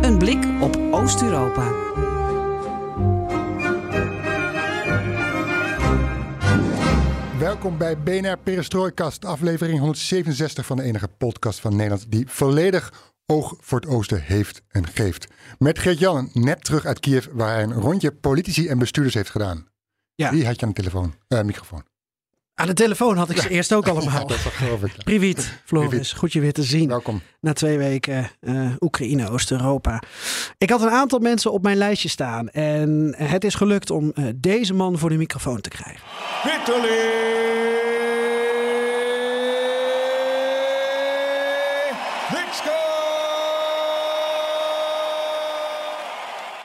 Een blik op Oost-Europa. Welkom bij BNR Perestrooikast, aflevering 167 van de enige podcast van Nederland die volledig oog voor het oosten heeft en geeft. Met Geert-Jan, net terug uit Kiev, waar hij een rondje politici en bestuurders heeft gedaan. Ja. Wie had je aan de telefoon? Eh, microfoon. Aan de telefoon had ik ze eerst ook allemaal. Dat geloof ik. Priviet, Floris. Goed je weer te zien. Welkom. Na twee weken eh, Oekraïne, Oost-Europa. Ik had een aantal mensen op mijn lijstje staan. En het is gelukt om eh, deze man voor de microfoon te krijgen.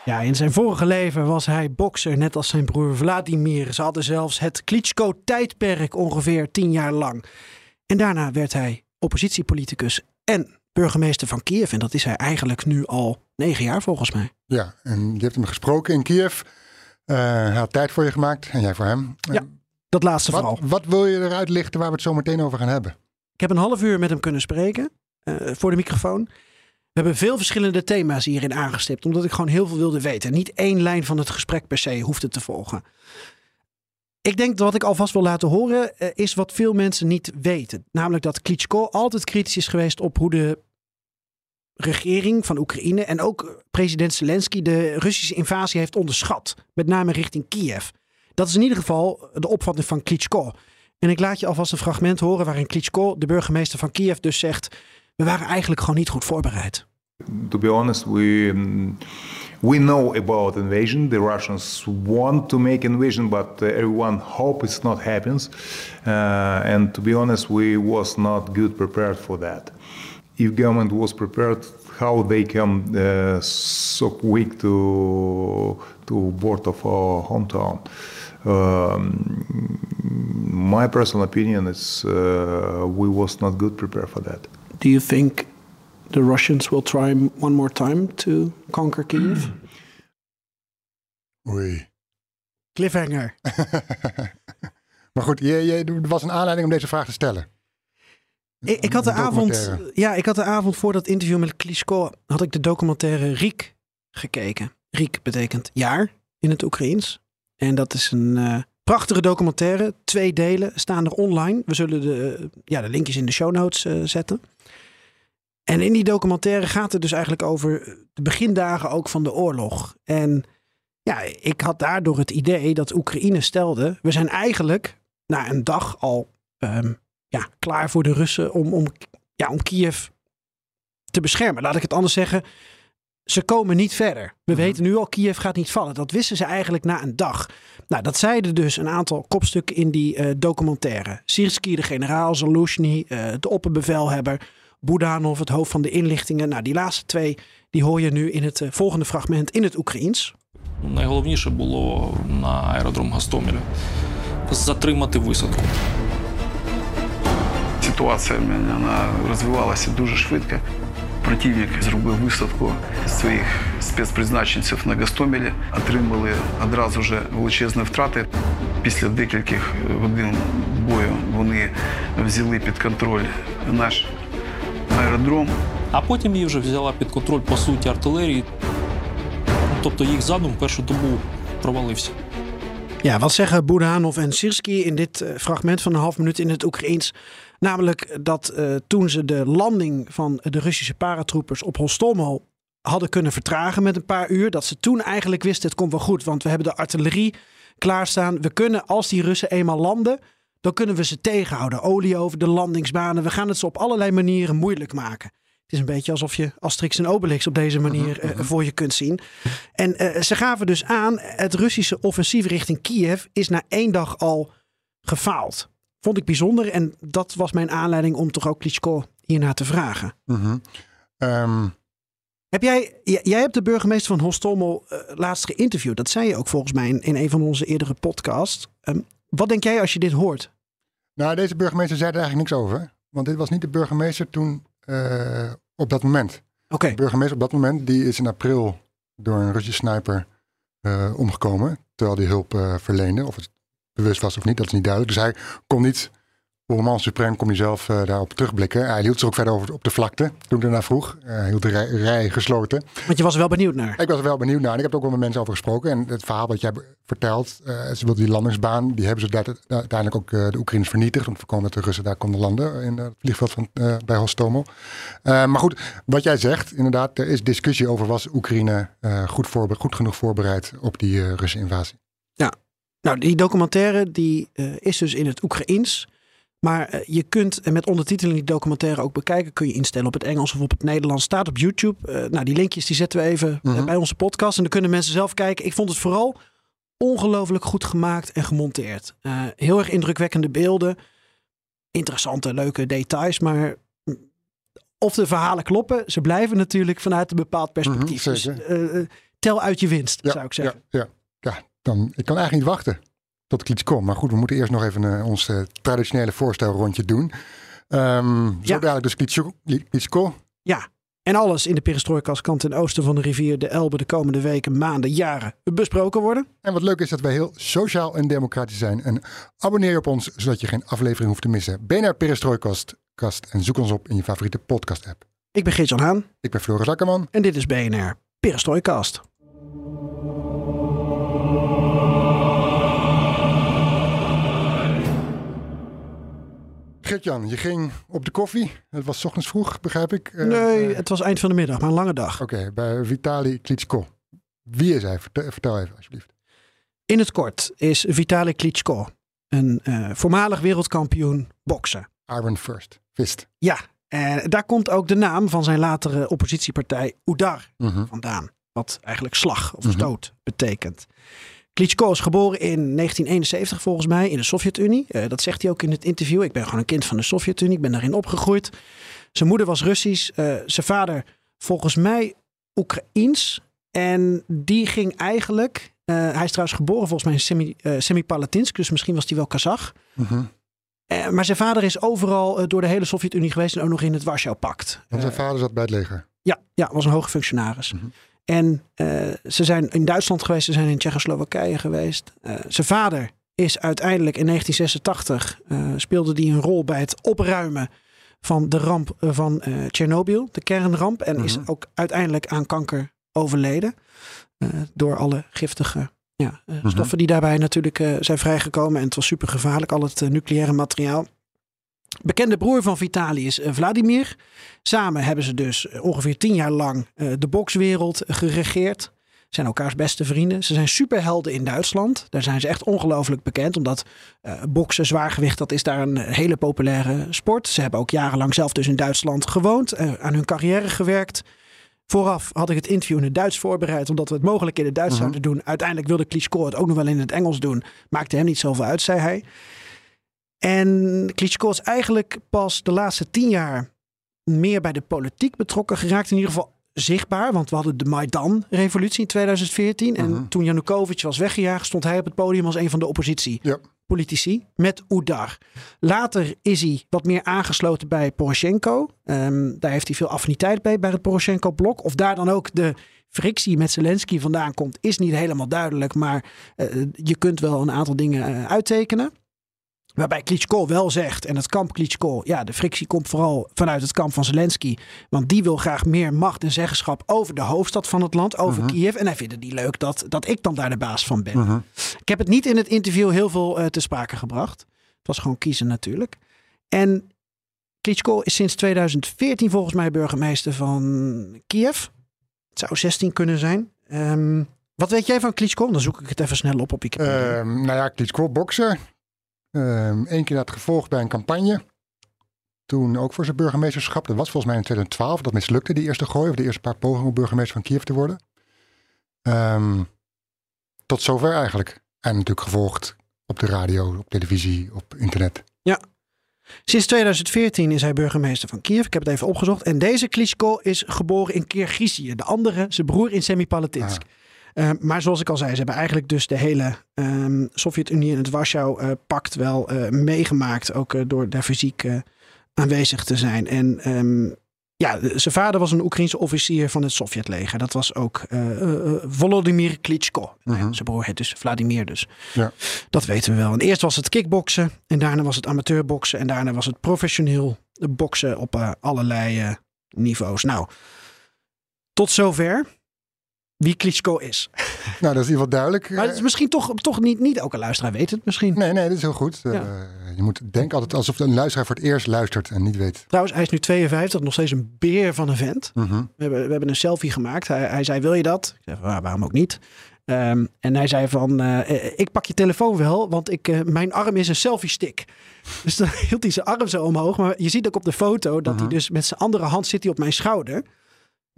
Ja, in zijn vorige leven was hij bokser, net als zijn broer Vladimir. Ze hadden zelfs het Klitschko-tijdperk ongeveer tien jaar lang. En daarna werd hij oppositiepoliticus en burgemeester van Kiev. En dat is hij eigenlijk nu al negen jaar volgens mij. Ja, en je hebt hem gesproken in Kiev. Eh, hij had tijd voor je gemaakt en jij voor hem. Ja, dat laatste Wat, vooral. wat wil je eruit lichten waar we het zo meteen over gaan hebben? Ik heb een half uur met hem kunnen spreken eh, voor de microfoon. We hebben veel verschillende thema's hierin aangestipt, omdat ik gewoon heel veel wilde weten. Niet één lijn van het gesprek per se hoefde te volgen. Ik denk dat wat ik alvast wil laten horen, eh, is wat veel mensen niet weten. Namelijk dat Klitschko altijd kritisch is geweest op hoe de regering van Oekraïne en ook president Zelensky de Russische invasie heeft onderschat. Met name richting Kiev. Dat is in ieder geval de opvatting van Klitschko. En ik laat je alvast een fragment horen waarin Klitschko, de burgemeester van Kiev, dus zegt: We waren eigenlijk gewoon niet goed voorbereid. To be honest, we um, we know about invasion. The Russians want to make invasion, but uh, everyone hope it's not happens. Uh, and to be honest, we was not good prepared for that. If government was prepared, how they come uh, so quick to to board of our hometown? Um, my personal opinion is uh, we was not good prepared for that. Do you think the Russians will try one more time to conquer Kiev? Oei. Cliffhanger. maar goed, je, je, er was een aanleiding om deze vraag te stellen. Ik, ik had de avond, ja, ik had de avond voor dat interview met Klitschko had ik de documentaire Riek gekeken. Riek betekent jaar in het Oekraïens. En dat is een eh, prachtige documentaire. Twee delen staan er online. We zullen de, eh, ja, de linkjes in de show notes eh, zetten. En in die documentaire gaat het dus eigenlijk over de begindagen ook van de oorlog. En ja, ik had daardoor het idee dat Oekraïne stelde: we zijn eigenlijk na een dag al ehm, ja, klaar voor de Russen om, om, ja, om Kiev te beschermen. Laat ik het anders zeggen Ze komen niet verder. We weten nu al, Kiev gaat niet vallen. Dat wisten ze eigenlijk na een dag. Nou, dat zeiden dus een aantal kopstukken in die eh, documentaire. Sirski, de generaal, Zaluzhny, eh, de opperbevelhebber, Budanov, het hoofd van de inlichtingen. Nou, die laatste twee, die hoor je nu in het eh, volgende fragment in het Oekraïens. Найголовніше було на аеродром Гостомеля затримати висадку. Ситуація вона розвивалася дуже швидко. Противник зробив висадку своїх спецпризначенців на Гастомелі, отримали одразу ж величезні втрати. Після декількох годин бою вони взяли під контроль наш аеродром. А потім її вже взяла під контроль по суті артилерії. Тобто їх задум першу добу провалився. Ja, wat zeggen Budanov en Sirski in dit eh, fragment van een half minuut in het Oekraïens? Namelijk dat eh, toen ze de landing van de Russische paratroepers op Hostomel hadden kunnen vertragen met een paar uur, dat ze toen eigenlijk wisten het komt wel goed, want we hebben de artillerie klaarstaan. We kunnen, als die Russen eenmaal landen, dan kunnen we ze tegenhouden. Olie over de landingsbanen. We gaan het ze op allerlei manieren moeilijk maken. Is een beetje alsof je Asterix en Obelix op deze manier eh, voor je kunt zien. En eh, ze gaven dus aan, het Russische offensief richting Kiev is na één dag al gefaald. Vond ik bijzonder en dat was mijn aanleiding om toch ook Klitschko hierna te vragen. Mhm. Ehm, Heb jij, jij hebt de burgemeester van Hostomel eh, laatst geïnterviewd. Dat zei je ook volgens mij in, in een van onze eerdere podcasts. Ehm, wat denk jij als je dit hoort? Nou, deze burgemeester zei er eigenlijk niks over. Want dit was niet de burgemeester toen op dat moment. Oké, De burgemeester op dat moment die is in april door een Russische sniper eh, omgekomen. Terwijl hij hulp eh, verleende. Of het bewust was of niet, dat is niet duidelijk. Dus hij kon niet, au moment suprême kon hij zelf eh, daarop terugblikken. Hij hield zich ook verder over, op de vlakte toen ik daarna vroeg. Eh, hij hield de rij, rij gesloten. want je was er wel benieuwd naar. Ik was er wel benieuwd naar. En ik heb er ook wel met mensen over gesproken. En het verhaal wat jij vertelt, eh, ze wilden die landingsbaan, die hebben ze daar- uiteindelijk ook de Oekraïners vernietigd. Om te voorkomen dat de Russen daar konden landen in het vliegveld van, bij Hostomel. Eh, maar goed, wat jij zegt, inderdaad, er is discussie over was Oekraïne goed, voorbe- goed genoeg voorbereid op die Russische invasie. Nou, die documentaire die is dus in het Oekraïens. Maar eh, je kunt eh, met ondertiteling die documentaire ook bekijken. Kun je instellen op het Engels of op het Nederlands. Staat op YouTube. Eh, nou, die linkjes die zetten we even Mhm. bij onze podcast. En dan kunnen mensen zelf kijken. Ik vond het vooral ongelooflijk goed gemaakt en gemonteerd. Heel erg indrukwekkende beelden. Interessante, leuke details. Maar mm, of de verhalen kloppen, ze blijven natuurlijk vanuit een bepaald perspectief. Mhm, dus eh, eh, tel uit je winst, zou ik zeggen. Ja, ja, ja. Dan, ik kan eigenlijk niet wachten tot ik iets kom. Maar goed, we moeten eerst nog even eh, ons eh, traditionele voorstelrondje doen. Ehm zo dadelijk dus Klitschko. Klitschko. Ja, en alles in de perestrojkas kan ten oosten van de rivier de Elbe de komende weken, maanden, jaren besproken worden. En wat leuk is dat wij heel sociaal en democratisch zijn. En abonneer je op ons, zodat je geen aflevering hoeft te missen. BNR Perestrooikast kast en zoek ons op in je favoriete podcast app. Ik ben Geert-Jan Haan Ik ben Floris Akkerman. en dit is BNR Perestrojkast. Gert-Jan, je ging op de koffie. Het was ochtends vroeg, begrijp ik. Eh, Nee, eh, het was eind van de middag, maar een lange dag. Oké, bij Vitali Klitschko. Wie is hij? Vertel, even alsjeblieft. In het kort is Vitali Klitschko een eh, voormalig wereldkampioen boksen. Iron First. Fist. Ja, en daar komt ook de naam van zijn latere oppositiepartij Udar Mhm. vandaan. Wat eigenlijk slag of Mhm. stoot betekent. Klitschko is geboren in 1971 volgens mij in de Sovjet-Unie. Eh, dat zegt hij ook in het interview. Ik ben gewoon een kind van de Sovjet-Unie. Ik ben daarin opgegroeid. Zijn moeder was Russisch. eh, zijn vader volgens mij Oekraïens. En die ging eigenlijk... eh, hij is trouwens geboren volgens mij in Semi, Semipalatinsk. Dus misschien was hij wel Kazach. Mhm. Maar zijn vader is overal door de hele Sovjet-Unie geweest. En ook nog in het Warschau-pact. Want zijn vader zat bij het leger. Ja, ja, was een hoge functionaris. Mhm. En eh, ze zijn in Duitsland geweest, ze zijn in Tsjechoslowakije geweest. Eh, zijn vader is uiteindelijk in 1986 eh, speelde die een rol bij het opruimen van de ramp van Tsjernobyl, de kernramp. En is Mhm. ook uiteindelijk aan kanker overleden. door alle giftige ja, Mhm. stoffen die daarbij natuurlijk zijn vrijgekomen. En het was super gevaarlijk, al het nucleaire materiaal. Bekende broer van Vitali is eh, Vladimir. Samen hebben ze dus eh, ongeveer tien jaar lang eh, de bokswereld geregeerd. Zijn elkaars beste vrienden. Ze zijn superhelden in Duitsland. Daar zijn ze echt ongelooflijk bekend. Omdat boksen, zwaargewicht, dat is daar een hele populaire sport. Ze hebben ook jarenlang zelf dus in Duitsland gewoond. eh, aan hun carrière gewerkt. Vooraf had ik het interview in het Duits voorbereid. Omdat we het mogelijk in het Duits Mhm. zouden doen. Uiteindelijk wilde Klitschko het ook nog wel in het Engels doen. Maakte hem niet zoveel uit, zei hij. En Klitschko is eigenlijk pas de laatste tien jaar meer bij de politiek betrokken geraakt. In ieder geval zichtbaar. Want we hadden de Maidan-revolutie in 2014. En Mhm. toen Janukovic was weggejaagd, stond hij op het podium als een van de oppositie. Ja. Politici met Udar. Later is hij wat meer aangesloten bij Poroshenko. Ehm, daar heeft hij veel affiniteit bij, bij het Poroshenko-blok. Of daar dan ook de frictie met Zelensky vandaan komt, is niet helemaal duidelijk. Maar eh, je kunt wel een aantal dingen eh, uittekenen. Waarbij Klitschko wel zegt, en het kamp Klitschko, ja, de frictie komt vooral vanuit het kamp van Zelensky. Want die wil graag meer macht en zeggenschap over de hoofdstad van het land, over Mhm. Kiev. En hij vindt het niet leuk dat, dat ik dan daar de baas van ben. Mhm. Ik heb het niet in het interview heel veel eh, te sprake gebracht. Het was gewoon kiezen natuurlijk. En Klitschko is sinds 2014 volgens mij burgemeester van Kiev. Het zou 16 kunnen zijn. Ehm, wat weet jij van Klitschko? Dan zoek ik het even snel op op Wikipedia. Ehm, nou ja, Klitschko, bokser. Eén keer dat gevolgd bij een campagne. Toen ook voor zijn burgemeesterschap. Dat was volgens mij in 2012. Dat mislukte, die eerste gooi. Of de eerste paar pogingen om burgemeester van Kiev te worden. Ehm, tot zover eigenlijk. En natuurlijk gevolgd op de radio, op televisie, op internet. Sinds 2014 is hij burgemeester van Kiev. Ik heb het even opgezocht. En deze Klitschko is geboren in Kirgizië. De andere, zijn broer in Semipalatinsk. Uh, maar zoals ik al zei, ze hebben eigenlijk dus de hele um, Sovjet-Unie en het Warschau-pact wel uh, meegemaakt. Ook uh, door daar fysiek aanwezig te zijn. En um, ja, zijn vader was een Oekraïense officier van het Sovjetleger. Dat was ook Volodymyr Klitschko. -huh. Zijn broer heet dus Vladimir dus. Ja. Dat weten we wel. En eerst was het kickboksen. En daarna was het amateurboksen. En daarna was het professioneel boksen op allerlei niveaus. Nou, tot zover wie Klitschko is. Nou, dat is in ieder geval duidelijk. Maar het is misschien toch, toch niet, niet elke luisteraar weet het misschien. Nee, nee, dat is heel goed. Ja. Uh, je moet denken altijd alsof een luisteraar voor het eerst luistert en niet weet. Trouwens, hij is nu 52, nog steeds een beer van een vent. -huh. we, hebben, we hebben een selfie gemaakt. Hij, hij zei, wil je dat? Ik zei, waar, waarom ook niet? Um, en hij zei van, uh, ik pak je telefoon wel, want ik, uh, mijn arm is een selfie stick. Dus dan hield hij zijn arm zo omhoog. Maar je ziet ook op de foto dat hij dus met zijn andere hand zit hij op mijn schouder.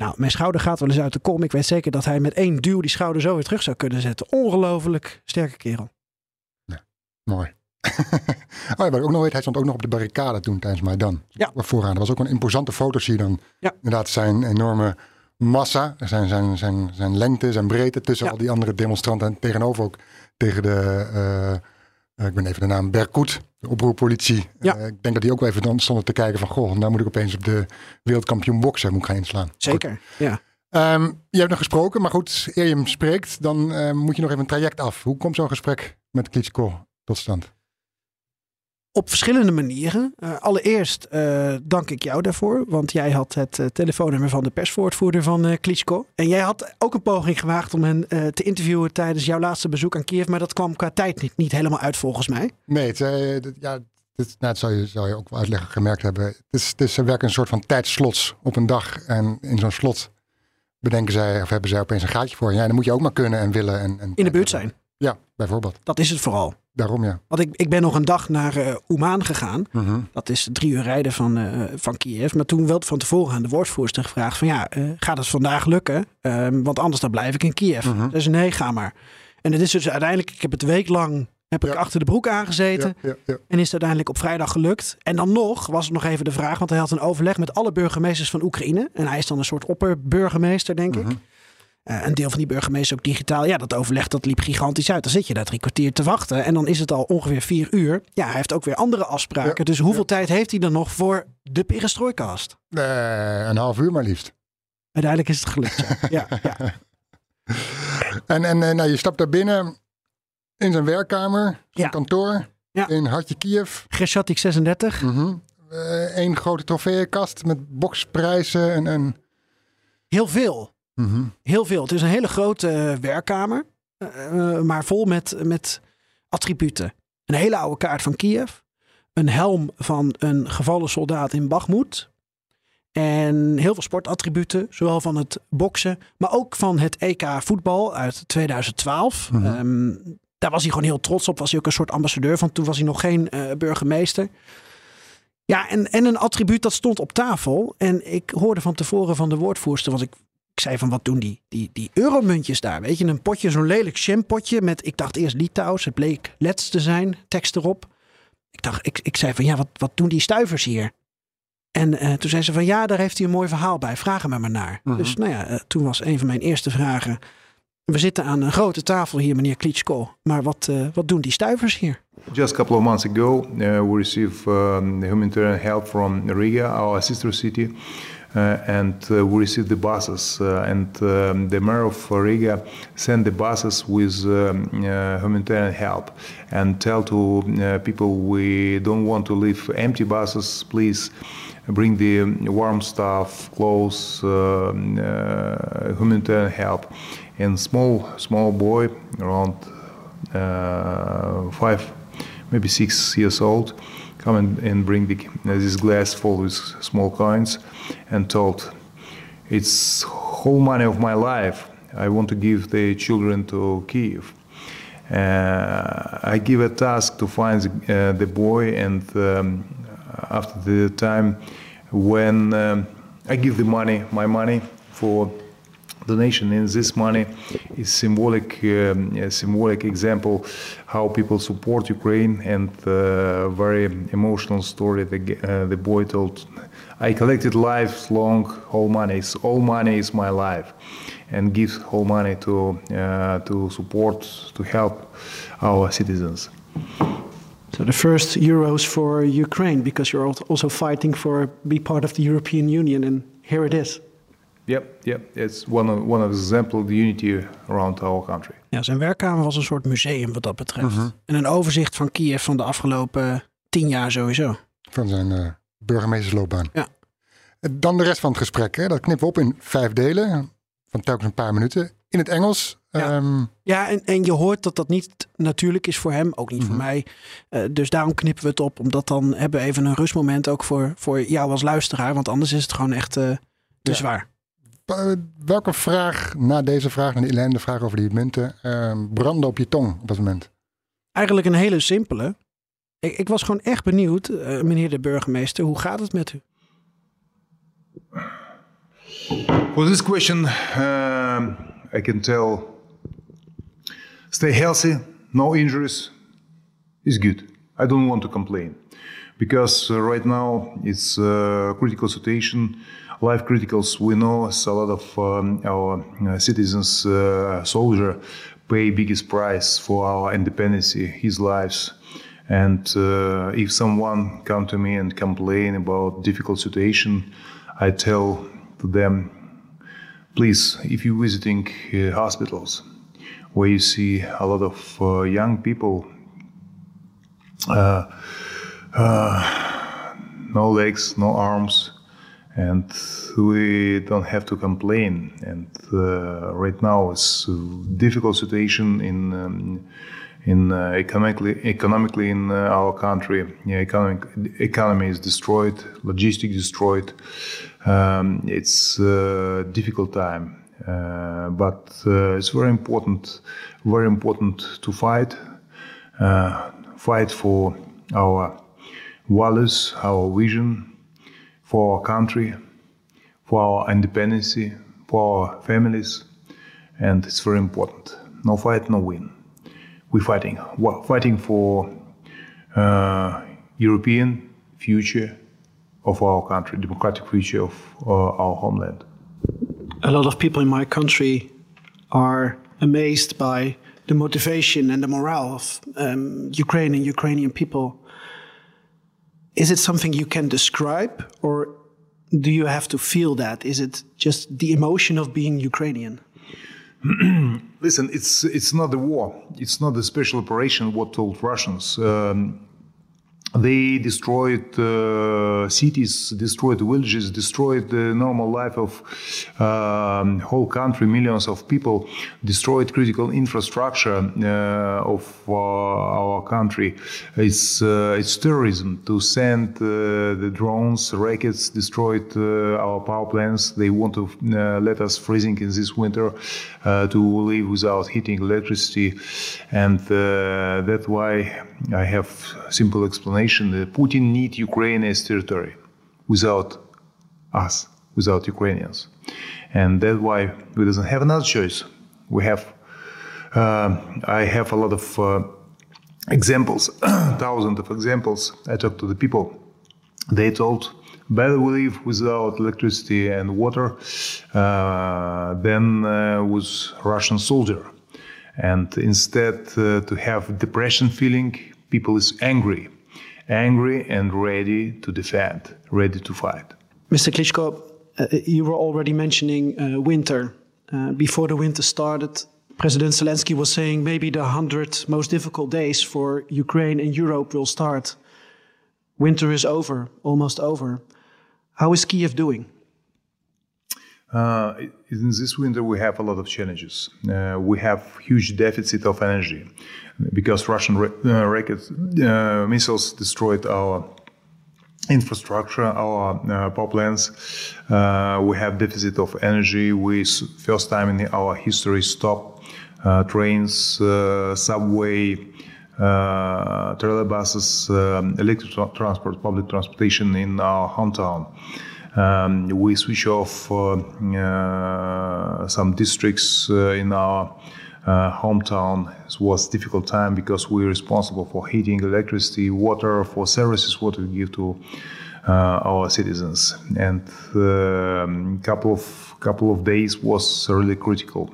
Nou, mijn schouder gaat wel eens uit de kom. Ik weet zeker dat hij met één duw die schouder zo weer terug zou kunnen zetten. Ongelooflijk sterke kerel. Ja, mooi. oh ja, wat ik ook nog weet, hij stond ook nog op de barricade toen tijdens Maidan. Ja. Vooraan. Dat was ook een imposante foto, zie je dan. Ja. Inderdaad, zijn enorme massa, zijn, zijn, zijn, zijn lengte, zijn breedte tussen ja. al die andere demonstranten. En tegenover ook tegen de, uh, ik ben even de naam, Berkut, de oproerpolitie. Ja. Uh, ik denk dat die ook wel even dan stonden te kijken van, goh, nou moet ik opeens op de wereldkampioen boksen moet ik gaan inslaan. Zeker, goed. ja. Um, je hebt nog gesproken, maar goed, eer je hem spreekt, dan uh, moet je nog even een traject af. Hoe komt zo'n gesprek met Klitschko tot stand? Op verschillende manieren. Uh, allereerst uh, dank ik jou daarvoor, want jij had het uh, telefoonnummer van de persvoortwoorder van Klitschko. En jij had ook een poging gewaagd om hem te interviewen tijdens jouw laatste bezoek aan Kiev, maar dat kwam qua tijd niet, niet helemaal uit volgens mij. Nee, het, ja, dit, nou, dat zou je, zou je ook wel uitleggen gemerkt hebben. Het is, het is, ze werken een soort van tijdslots op een dag en in zo'n slot bedenken zij of hebben zij opeens een gaatje voor. Ja, dan moet je ook maar kunnen en willen. En, en in de buurt zijn. Ja, bijvoorbeeld. Dat is het vooral. Daarom ja. Want ik, ik ben nog een dag naar uh, Oemaan gegaan. Uh -huh. Dat is drie uur rijden van, uh, van Kiev. Maar toen werd van tevoren aan de woordvoerster gevraagd van ja, uh, gaat het vandaag lukken? Um, want anders dan blijf ik in Kiev. Uh -huh. Dus nee, ga maar. En het is dus uiteindelijk, ik heb het week lang heb ik achter de broek aangezeten. Ja, ja, ja. En is het uiteindelijk op vrijdag gelukt. En dan nog was het nog even de vraag, want hij had een overleg met alle burgemeesters van Oekraïne. En hij is dan een soort opperburgemeester, denk ik. Uh, een deel van die burgemeester ook digitaal. Ja, dat overleg dat liep gigantisch uit. Dan zit je daar drie kwartier te wachten. En dan is het al ongeveer vier uur. Ja, hij heeft ook weer andere afspraken. Ja, dus hoeveel ja. tijd heeft hij dan nog voor de perestrooikast? Eh, een half uur maar liefst. Uiteindelijk is het gelukt. ja, ja. En, en eh, nou, je stapt daar binnen in zijn werkkamer, zijn Ja. kantoor, Ja. in Hartje Kiev. Geshatik 36. Mhm. Eén grote trofeeënkast met boksprijzen en... en Heel veel. Mhm. Heel veel. Het is een hele grote eh, werkkamer. eh, eh, maar vol met, met attributen. Een hele oude kaart van Kiev. Een helm van een gevallen soldaat in Bakhmut. En heel veel sportattributen. Zowel van het boksen. Maar ook van het EK voetbal uit 2012. Mhm. Ehm, daar was hij gewoon heel trots op. Was hij ook een soort ambassadeur van. Toen was hij nog geen burgemeester. Ja, en, en een attribuut dat stond op tafel. En ik hoorde van tevoren van de woordvoerster, want ik, ik zei van wat doen die, die, die euromuntjes daar? Weet je, een potje, zo'n lelijk champotje met, ik dacht eerst Litouws, het bleek Lets te zijn, tekst erop. Ik dacht, ik, ik zei van ja, wat, wat doen die stuivers hier? En eh, toen zei ze van ja, daar heeft hij een mooi verhaal bij, vraag hem er maar naar. Mhm. Dus nou ja, eh, toen was een van mijn eerste vragen, we zitten aan een grote tafel hier, meneer Klitschko, maar wat, eh, wat doen die stuivers hier? Just a couple of months ago, uh, we received um, humanitarian help from Riga, our sister city, and uh, we received the buses. Uh, and um, the mayor of Riga sent the buses with um, uh, humanitarian help and tell to uh, people we don't want to leave empty buses. Please bring the warm stuff, clothes, um, uh, humanitarian help. And small small boy around uh, five, maybe six years old, come and, and bring the, this glass full with small coins, and told, "It's whole money of my life. I want to give the children to Kiev." Uh, I give a task to find the, uh, the boy, and um, after the time when um, I give the money, my money for donation in this money is symbolic um, symbolic example how people support Ukraine and uh, very emotional story the, uh, the boy told I collected lifelong whole money all money is my life and gives whole money to uh, to support to help our citizens So the first euros for Ukraine because you're also fighting for be part of the European Union and here it is. Yep, yep. It's one of one of the example of the unity around our country. Ja, zijn werkkamer was een soort museum wat dat betreft. En een overzicht van Kiev van de afgelopen tien jaar sowieso. Van zijn eh, burgemeestersloopbaan. Ja. Dan de rest van het gesprek. Hè? Dat knippen we op in vijf delen. Van telkens een paar minuten. In het Engels. Ja. Ehm, Ja, en, en je hoort dat dat niet natuurlijk is voor hem, ook niet voor mij. Eh, dus daarom knippen we het op, omdat dan hebben we even een rustmoment ook voor, voor jou als luisteraar. Want anders is het gewoon echt eh, te Ja. zwaar. Welke vraag na deze vraag, na die ellende vraag over die munten, ehm brandde op je tong op dat moment? Eigenlijk een hele simpele. Ik, ik was gewoon echt benieuwd, eh, meneer de burgemeester, hoe gaat het met u? For this question, um, I can tell stay healthy, no injuries is good. I don't want to complain because uh, right now it's a critical situation, life criticals. We know a lot of um, our uh, citizens, uh, soldier, pay biggest price for our independence, his lives. And uh, if someone come to me and complain about difficult situation, I tell to them, please, if you're visiting uh, hospitals where you see a lot of uh, young people, uh, no legs, no arms, and we don't have to complain. And uh, right now it's a difficult situation in um, in uh, economically economically in uh, our country. Yeah, economic economy is destroyed, logistics destroyed. Um, it's a difficult time, uh, but uh, it's very important, very important to fight, uh, fight for our values, our vision, for our country, for our independence, for our families, and it's very important. No fight, no win. We're fighting, wa- fighting for uh, European future of our country, democratic future of uh, our homeland. A lot of people in my country are amazed by the motivation and the morale of um, Ukraine and Ukrainian people. Is it something you can describe, or do you have to feel that? Is it just the emotion of being Ukrainian? Listen, it's it's not the war. It's not a special operation. What told Russians? Um, they destroyed uh, cities, destroyed villages, destroyed the normal life of um, whole country, millions of people, destroyed critical infrastructure uh, of uh, our country. It's uh, it's terrorism to send uh, the drones, rockets, destroyed uh, our power plants. They want to let us freezing in this winter to live without heating, electricity, and that's why I have simple explanation. Putin need Ukraine as territory without us, without Ukrainians, and that's why we doesn't have another choice. We have. Uh, I have a lot of uh, examples, thousands of examples. I talked to the people. They told better we live without electricity and water uh, than uh, with Russian soldier. And instead uh, to have depression feeling, people is angry, angry and ready to defend, ready to fight. Mr. Klitschko, uh, you were already mentioning uh, winter. Before the winter started, President Zelensky was saying maybe the 100 most difficult days for Ukraine and Europe will start. Winter is over, almost over. How is Kiev doing? Uh, in this winter, we have a lot of challenges. Uh, we have huge deficit of energy because Russian ra- uh, rockets, uh, missiles destroyed our infrastructure, our uh, power plants. Uh, we have deficit of energy. We first time in our history stop trains, subway, uh, trailer buses, um, electric tra- transport, public transportation in our hometown. Um, we switch off uh, uh, some districts uh, in our hometown. It was difficult time because we're responsible for heating, electricity, water, for services what we give to our citizens. And a um, couple of couple of days was really critical.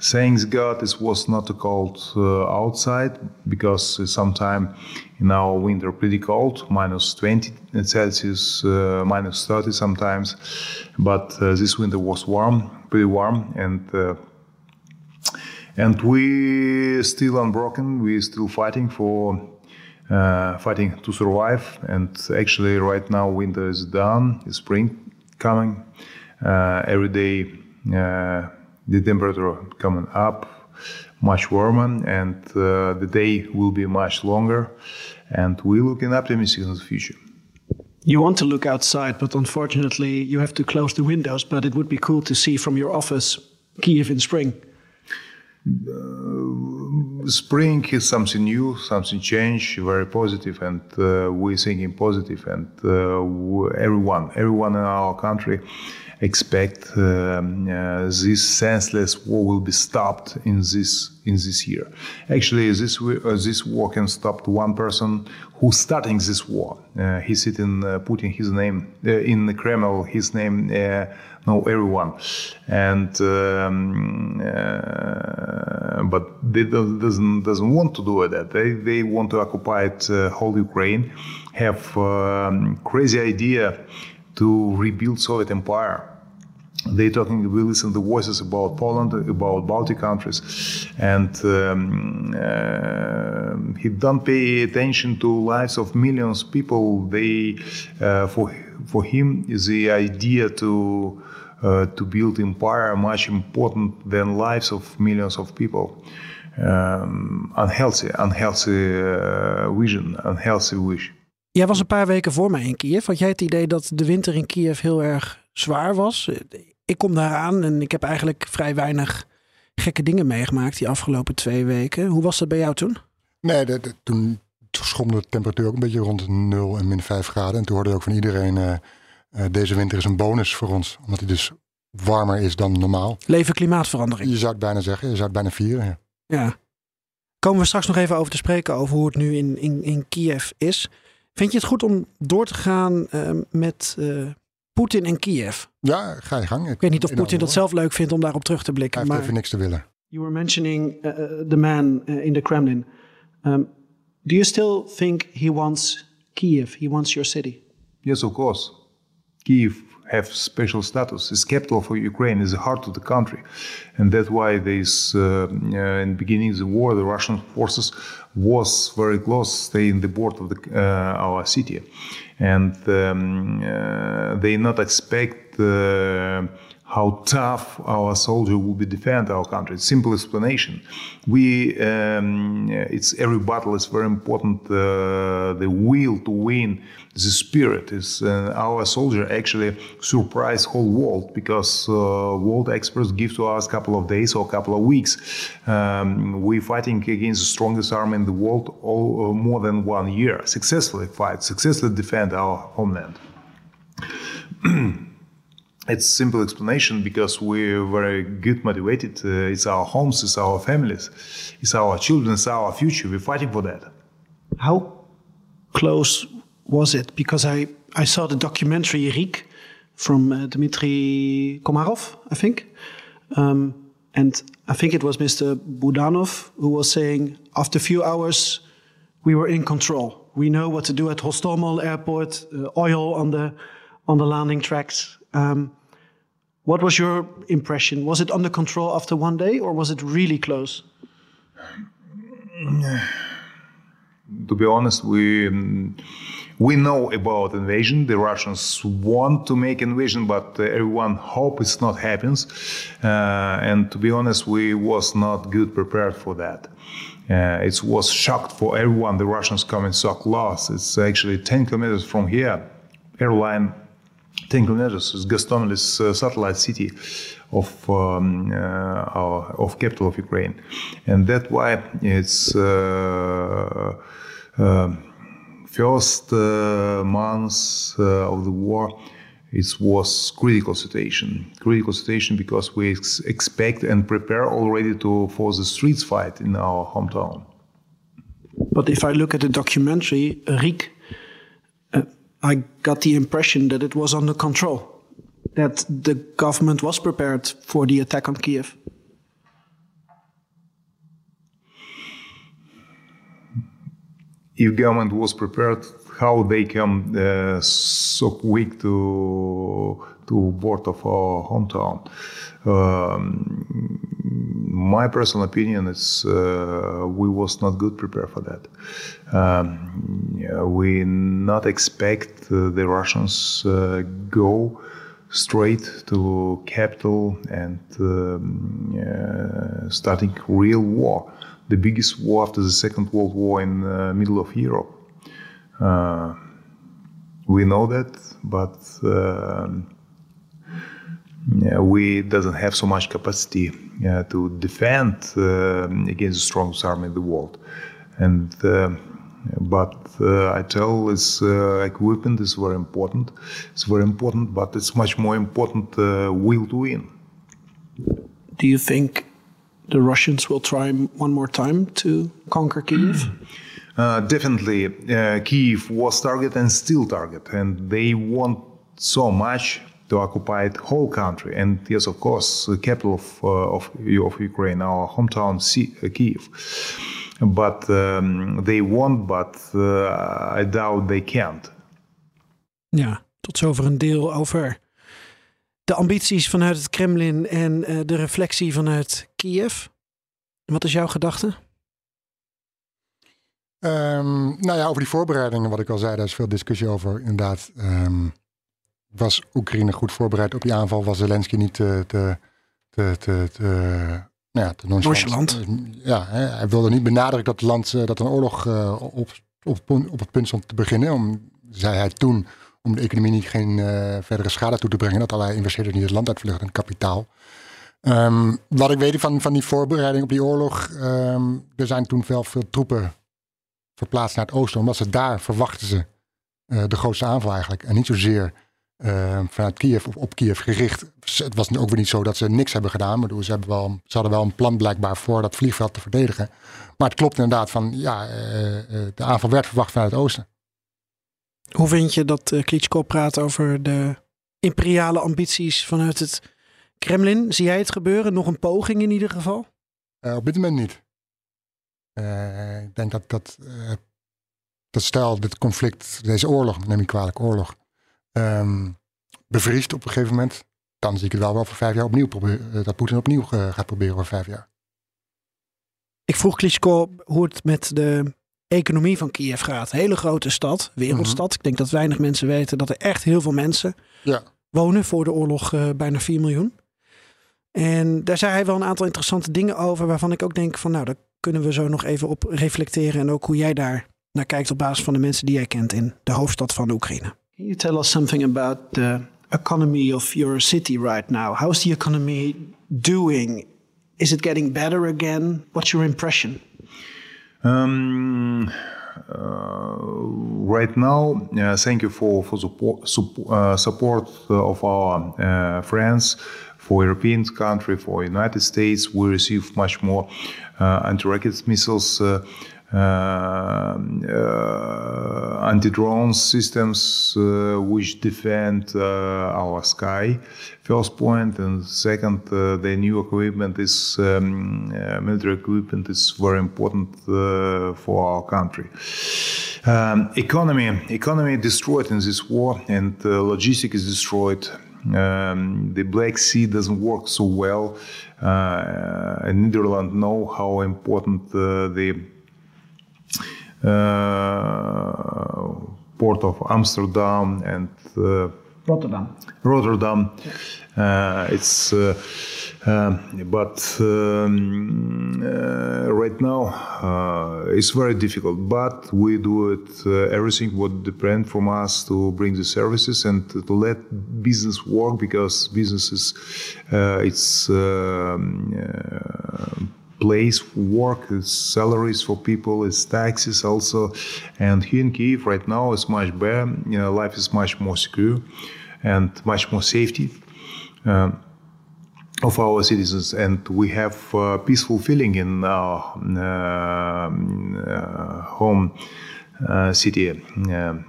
Thanks God, it was not cold uh, outside because sometime in our winter pretty cold, minus 20 Celsius, uh, minus 30 sometimes. But uh, this winter was warm, pretty warm, and uh, and we still unbroken. We still fighting for uh, fighting to survive. And actually, right now, winter is done. Spring coming. Uh, every day, uh, the temperature coming up, much warmer, and uh, the day will be much longer. And we're looking optimistic in the future. You want to look outside, but unfortunately, you have to close the windows. But it would be cool to see from your office Kiev in spring. Uh, spring is something new, something change, very positive, and uh, we're thinking positive, and uh, everyone, everyone in our country expect um, uh, this senseless war will be stopped in this in this year. Actually, this uh, this war can stop one person who's starting this war. Uh, he's sitting, putting his name in the Kremlin, his name know everyone, and um, uh, but they doesn't doesn't want to do that. They they want to occupy it, uh, whole Ukraine, have um, crazy idea to rebuild Soviet Empire. They talking. We listen to voices about Poland, about Baltic countries, and um, uh, he don't pay attention to lives of millions of people. They uh, for for him the idea to uh, to build empire much important than lives of millions of people. Um, unhealthy, unhealthy uh, vision, unhealthy wish. Jij was een paar weken voor mij in Kiev. Had jij het idee dat de winter in Kiev heel erg zwaar was? Ik kom daar aan en ik heb eigenlijk vrij weinig gekke dingen meegemaakt die afgelopen twee weken. Hoe was dat bij jou toen? Nee, de, de, toen schomde de temperatuur ook een beetje rond 0 en min 5 graden. En toen hoorde je ook van iedereen, uh, uh, deze winter is een bonus voor ons. Omdat hij dus warmer is dan normaal. Leven klimaatverandering. Je zou het bijna zeggen, je zou het bijna vieren. Ja. ja. Komen we straks nog even over te spreken over hoe het nu in, in, in Kiev is. Vind je het goed om door te gaan uh, met uh, Poetin en Kiev? Ja, ga je gang. Ik, weet niet of Poetin dat zelf leuk vindt om daarop terug te blikken. Hij heeft maar even niks te willen. You were mentioning uh, the man in the Kremlin. Um, do you still think he wants Kiev? He wants your city? Yes, of course. Kiev have special status. It's capital for Ukraine. It's the heart of the country, and that's why this uh, uh, in the beginning of the war, the Russian forces was very close, stay in the border of the, uh, our city, and um, uh, they not expect uh, how tough our soldier will be defend our country. Simple explanation. We, um, it's every battle is very important. Uh, the will to win, the spirit is uh, our soldier actually surprise whole world because uh, world experts give to us a couple of days or a couple of weeks. Um, we fighting against the strongest army in the world all, uh, more than one year. Successfully fight, successfully defend our homeland. it's simple explanation because we're very good motivated. Uh, it's our homes, it's our families, it's our children, it's our future. We're fighting for that. How close was it? Because I, I saw the documentary Rik from uh, Dmitry Komarov, I think. Um, and I think it was Mr. Budanov who was saying, after a few hours, we were in control. We know what to do at Hostomel Airport, uh, oil on the, on the landing tracks. Um, what was your impression? Was it under control after one day, or was it really close? To be honest, we we know about invasion. The Russians want to make invasion, but everyone hope it's not happens. Uh, and to be honest, we was not good prepared for that. Uh, it was shocked for everyone. The Russians coming so close. It's actually 10 kilometers from here. Airline 10 kilometers is Gostomeli's uh, satellite city of um, uh, our, of capital of Ukraine, and that's why it's uh, uh first uh, months uh, of the war. it was critical situation. Critical situation because we ex- expect and prepare already to for the streets fight in our hometown. But if I look at the documentary, Riek, uh, I got the impression that it was under control, that the government was prepared for the attack on Kiev. If government was prepared, how they come uh, so quick to to board of our hometown? Um, my personal opinion is uh, we was not good prepared for that. Um, we not expect uh, the Russians uh, go straight to capital and um, uh, starting real war, the biggest war after the Second World War in the middle of Europe. Uh, we know that, but um, we doesn't have so much capacity uh, to defend uh, against the strongest army in the world. And uh, but uh, I tell is uh, equipment is very important. It's very important, but it's much more important uh, will to win. Do you think the Russians will try one more time to conquer Kiev? Uh, definitely, uh, Kiev was target and still target, and they want so much to occupy the whole country. And yes, of course, the capital of uh, of, of Ukraine, our hometown, Kiev. But um, they want, but I doubt they can't. Ja, tot zover een deel over de ambities vanuit het Kremlin en uh, de reflectie vanuit Kiev. Wat is jouw gedachte? Um, nou ja, over die voorbereidingen, wat ik al zei, daar is veel discussie over. Inderdaad, um, was Oekraïne goed voorbereid op die aanval? Was Zelensky niet te, te, te, te, te nou ja, te nonchalant? Ja, hè, hij wilde niet benadrukken dat het land dat een oorlog uh, op, op, op het punt stond te beginnen. Om, zei hij toen, om de economie niet geen uh, verdere schade toe te brengen, dat allerlei investeerders niet het land uitvluchten en kapitaal. Um, wat ik weet van, van die voorbereiding op die oorlog, er zijn toen wel veel troepen verplaatst naar het oosten, omdat ze daar verwachten ze uh, de grootste aanval eigenlijk. En niet zozeer uh, vanuit Kiev of op Kiev gericht. Het was ook weer niet zo dat ze niks hebben gedaan. Maar ze, hebben wel, ze hadden wel een plan blijkbaar voor dat vliegveld te verdedigen. Maar het klopt inderdaad van, ja, uh, de aanval werd verwacht vanuit het oosten. Hoe vind je dat uh, Klitschko praat over de imperiale ambities vanuit het Kremlin? Zie jij het gebeuren? Nog een poging in ieder geval? op dit moment niet. Ik denk dat, dat, dat stel dit conflict, deze oorlog, neem ik kwalijk, oorlog, um, bevriest op een gegeven moment, dan zie ik het wel wel voor vijf jaar opnieuw proberen, dat Poetin opnieuw uh, gaat proberen voor vijf jaar. Ik vroeg Klitschko hoe het met de economie van Kiev gaat. Hele grote stad, wereldstad. Mm -hmm. Ik denk dat weinig mensen weten dat er echt heel veel mensen ja. wonen. Voor de oorlog bijna 4 miljoen. En daar zei hij wel een aantal interessante dingen over waarvan ik ook denk van nou, dat kunnen we zo nog even op reflecteren. En ook hoe jij daar naar kijkt op basis van de mensen die jij kent in de hoofdstad van de Oekraïne. Can you tell us something about the economy of your city right now? How's the economy doing? Is it getting better again? What's your impression? Um, uh, right now, uh, thank you for for the support, uh, support of our uh, friends for European country, for United States. We receive much more uh, anti-rocket missiles. Uh, uh, anti-drone systems which defend our sky. First point, and second, the new equipment is um, military equipment is very important for our country. Um, economy, economy destroyed in this war, and logistics is destroyed. Um, the Black Sea doesn't work so well. Uh, Netherlands know how important uh, the uh, port of Amsterdam and Rotterdam. Rotterdam. it's um, but um, uh, right now uh, it's very difficult. But we do it uh, everything what depend from us to bring the services and to let business work because business is it's. Place work, it's salaries for people, it's taxes also. And here in Kiev right now it's much better. You know, life is much more secure. and much more safety. Um, of our citizens, and we have uh, peaceful feeling in our uh, uh, home uh, city. Um,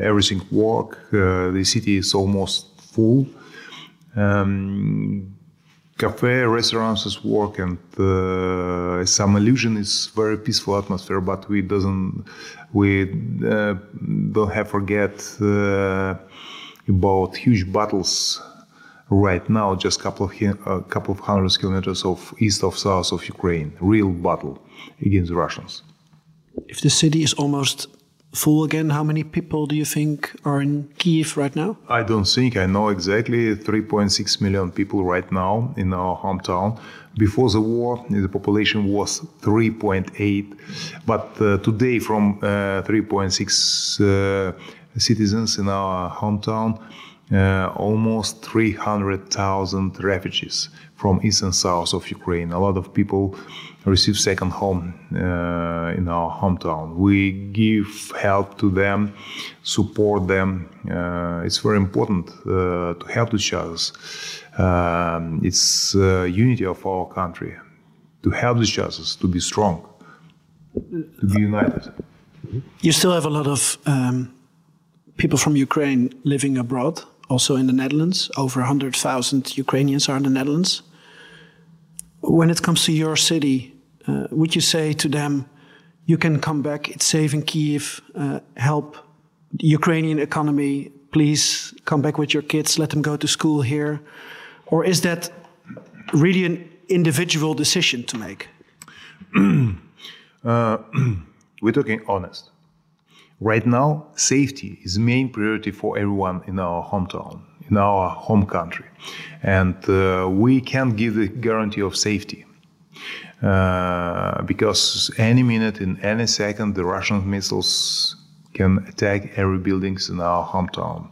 everything work. Uh, the city is almost full. Um, cafe, restaurants is work, and uh, some illusion is very peaceful atmosphere. But we doesn't we uh, don't have forget uh, about huge battles right now, just couple of a uh, couple of hundreds kilometers of east of south of Ukraine, real battle against Russians. If the city is almost full again, how many people do you think are in Kiev right now? I don't think I know exactly. 3.6 million people right now in our hometown. Before the war, the population was 3.8, but uh, today, from uh, 3.6 uh, citizens in our hometown, uh, almost 300,000 refugees from east and south of Ukraine. A lot of people receive second home uh, in our hometown. We give help to them, support them. Uh, it's very important uh, to help each other. Um, it's unity of our country to help each other to be strong, to be united. You still have a lot of um, people from Ukraine living abroad also in the Netherlands. Over 100,000 Ukrainians are in the Netherlands. When it comes to your city, uh, would you say to them, you can come back, it's safe in Kiev, uh, help the Ukrainian economy, please come back with your kids, let them go to school here? Or is that really an individual decision to make? uh, we're talking honest. Right now, safety is the main priority for everyone in our hometown, in our home country. And uh, we can't give the guarantee of safety. Uh, because any minute, in any second, the Russian missiles can attack every buildings in our hometown,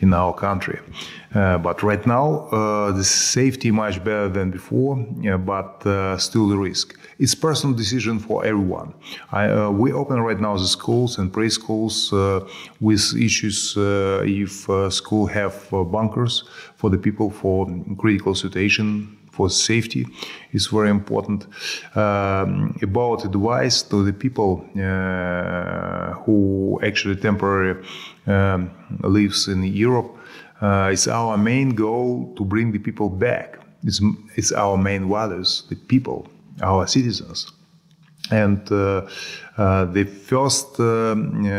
in our country. Uh, but right now, uh, the safety much better than before, but uh, still the risk. It's personal decision for everyone. I, uh, we open right now the schools and preschools uh, with issues if school have bunkers for the people for critical situation for safety is very important. Um, about advice to the people uh, who actually temporarily um, lives in Europe, uh, it's our main goal to bring the people back. It's, it's our main values, the people, our citizens. And uh, uh, the first, um, uh,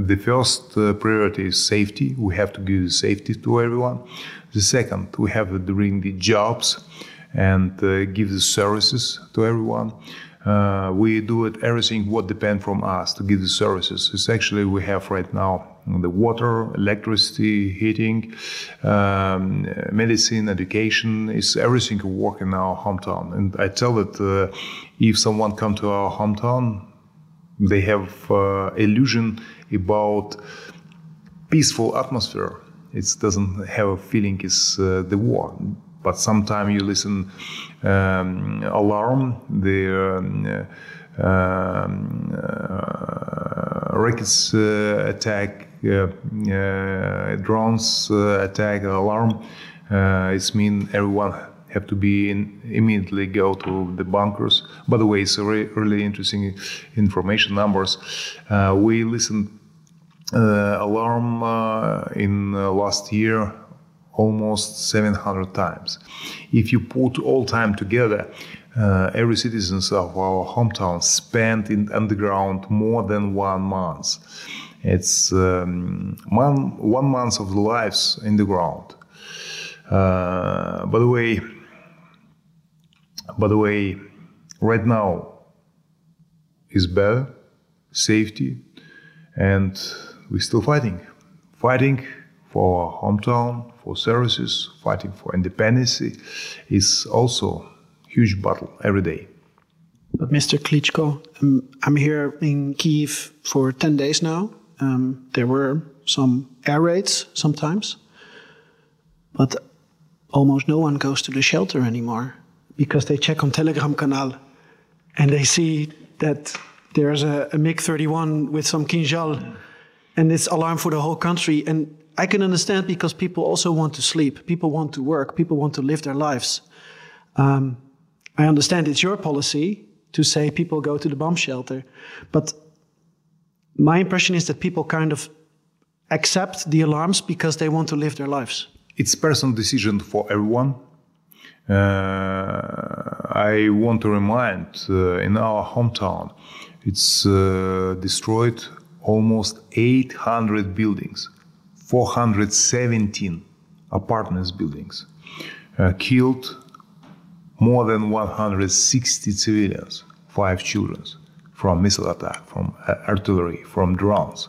the first priority is safety. We have to give safety to everyone. The second, we have to bring the jobs and give the services to everyone. Uh, we do it everything what depend from us to give the services. It's actually we have right now the water, electricity, heating, um, medicine, education is everything we work in our hometown. And I tell that uh, if someone come to our hometown, they have uh, illusion about peaceful atmosphere. It doesn't have a feeling it's uh, the war but sometimes you listen um, alarm, the um, uh, um, uh, rockets uh, attack, uh, drones attack, alarm. it means everyone have to be in, immediately go to the bunkers. By the way, it's re really interesting information numbers. we listened alarm in last year almost 700 times. If you put all time together, uh, every citizens of our hometown spent in underground more than one month. It's um, one, one month of the lives in the ground. Uh, by the way, by the way, right now is better, safety, and we're still fighting, fighting for our hometown, for services, fighting for independence is also huge battle every day. But Mr. Klitschko, um, I'm here in Kiev for 10 days now. Um, there were some air raids sometimes, but almost no one goes to the shelter anymore because they check on Telegram canal and they see that there's a, a MiG-31 with some Kinjal and it's alarm for the whole country. And I can understand because people also want to sleep, people want to work, people want to live their lives. Um, I understand it's your policy to say people go to the bomb shelter, but my impression is that people kind of accept the alarms because they want to live their lives. It's personal decision for everyone. Uh, I want to remind uh, in our hometown, it's uh, destroyed almost 800 buildings, 417 apartments buildings, uh, killed more than 160 civilians, five children from missile attack, from uh, artillery, from drones.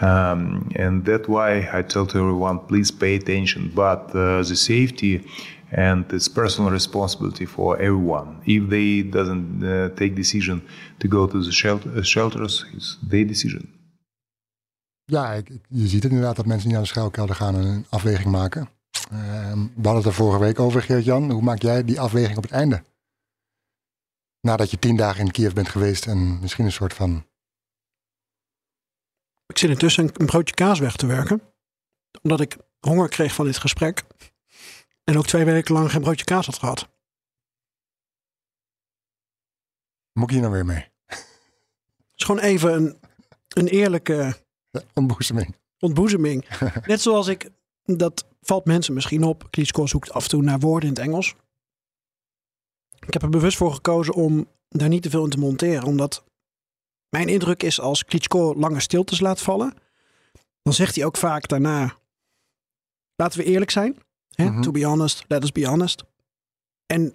Um, and that's why I tell to everyone, please pay attention. But uh, the safety and it's personal responsibility for everyone. If they doesn't uh, take decision to go to the shelter, shelters, it's their decision. Ja, ik, je ziet het inderdaad dat mensen die naar de schuilkelder gaan en een afweging maken. Uh, we hadden het er vorige week over, Geert-Jan. Hoe maak jij die afweging op het einde? Nadat je tien dagen in Kiev bent geweest en misschien een soort van... Ik zit intussen een broodje kaas weg te werken. Omdat ik honger kreeg van dit gesprek. En ook twee weken lang geen broodje kaas had gehad. Moet ik hier nou weer mee? Het is gewoon even een, een eerlijke ontboezeming. ontboezeming. Net zoals ik, dat valt mensen misschien op. Klitschko zoekt af en toe naar woorden in het Engels. Ik heb er bewust voor gekozen om daar niet te veel in te monteren. Omdat mijn indruk is als Klitschko lange stiltes laat vallen. Dan zegt hij ook vaak daarna, laten we eerlijk zijn. Hè? Mhm. To be honest, let us be honest. En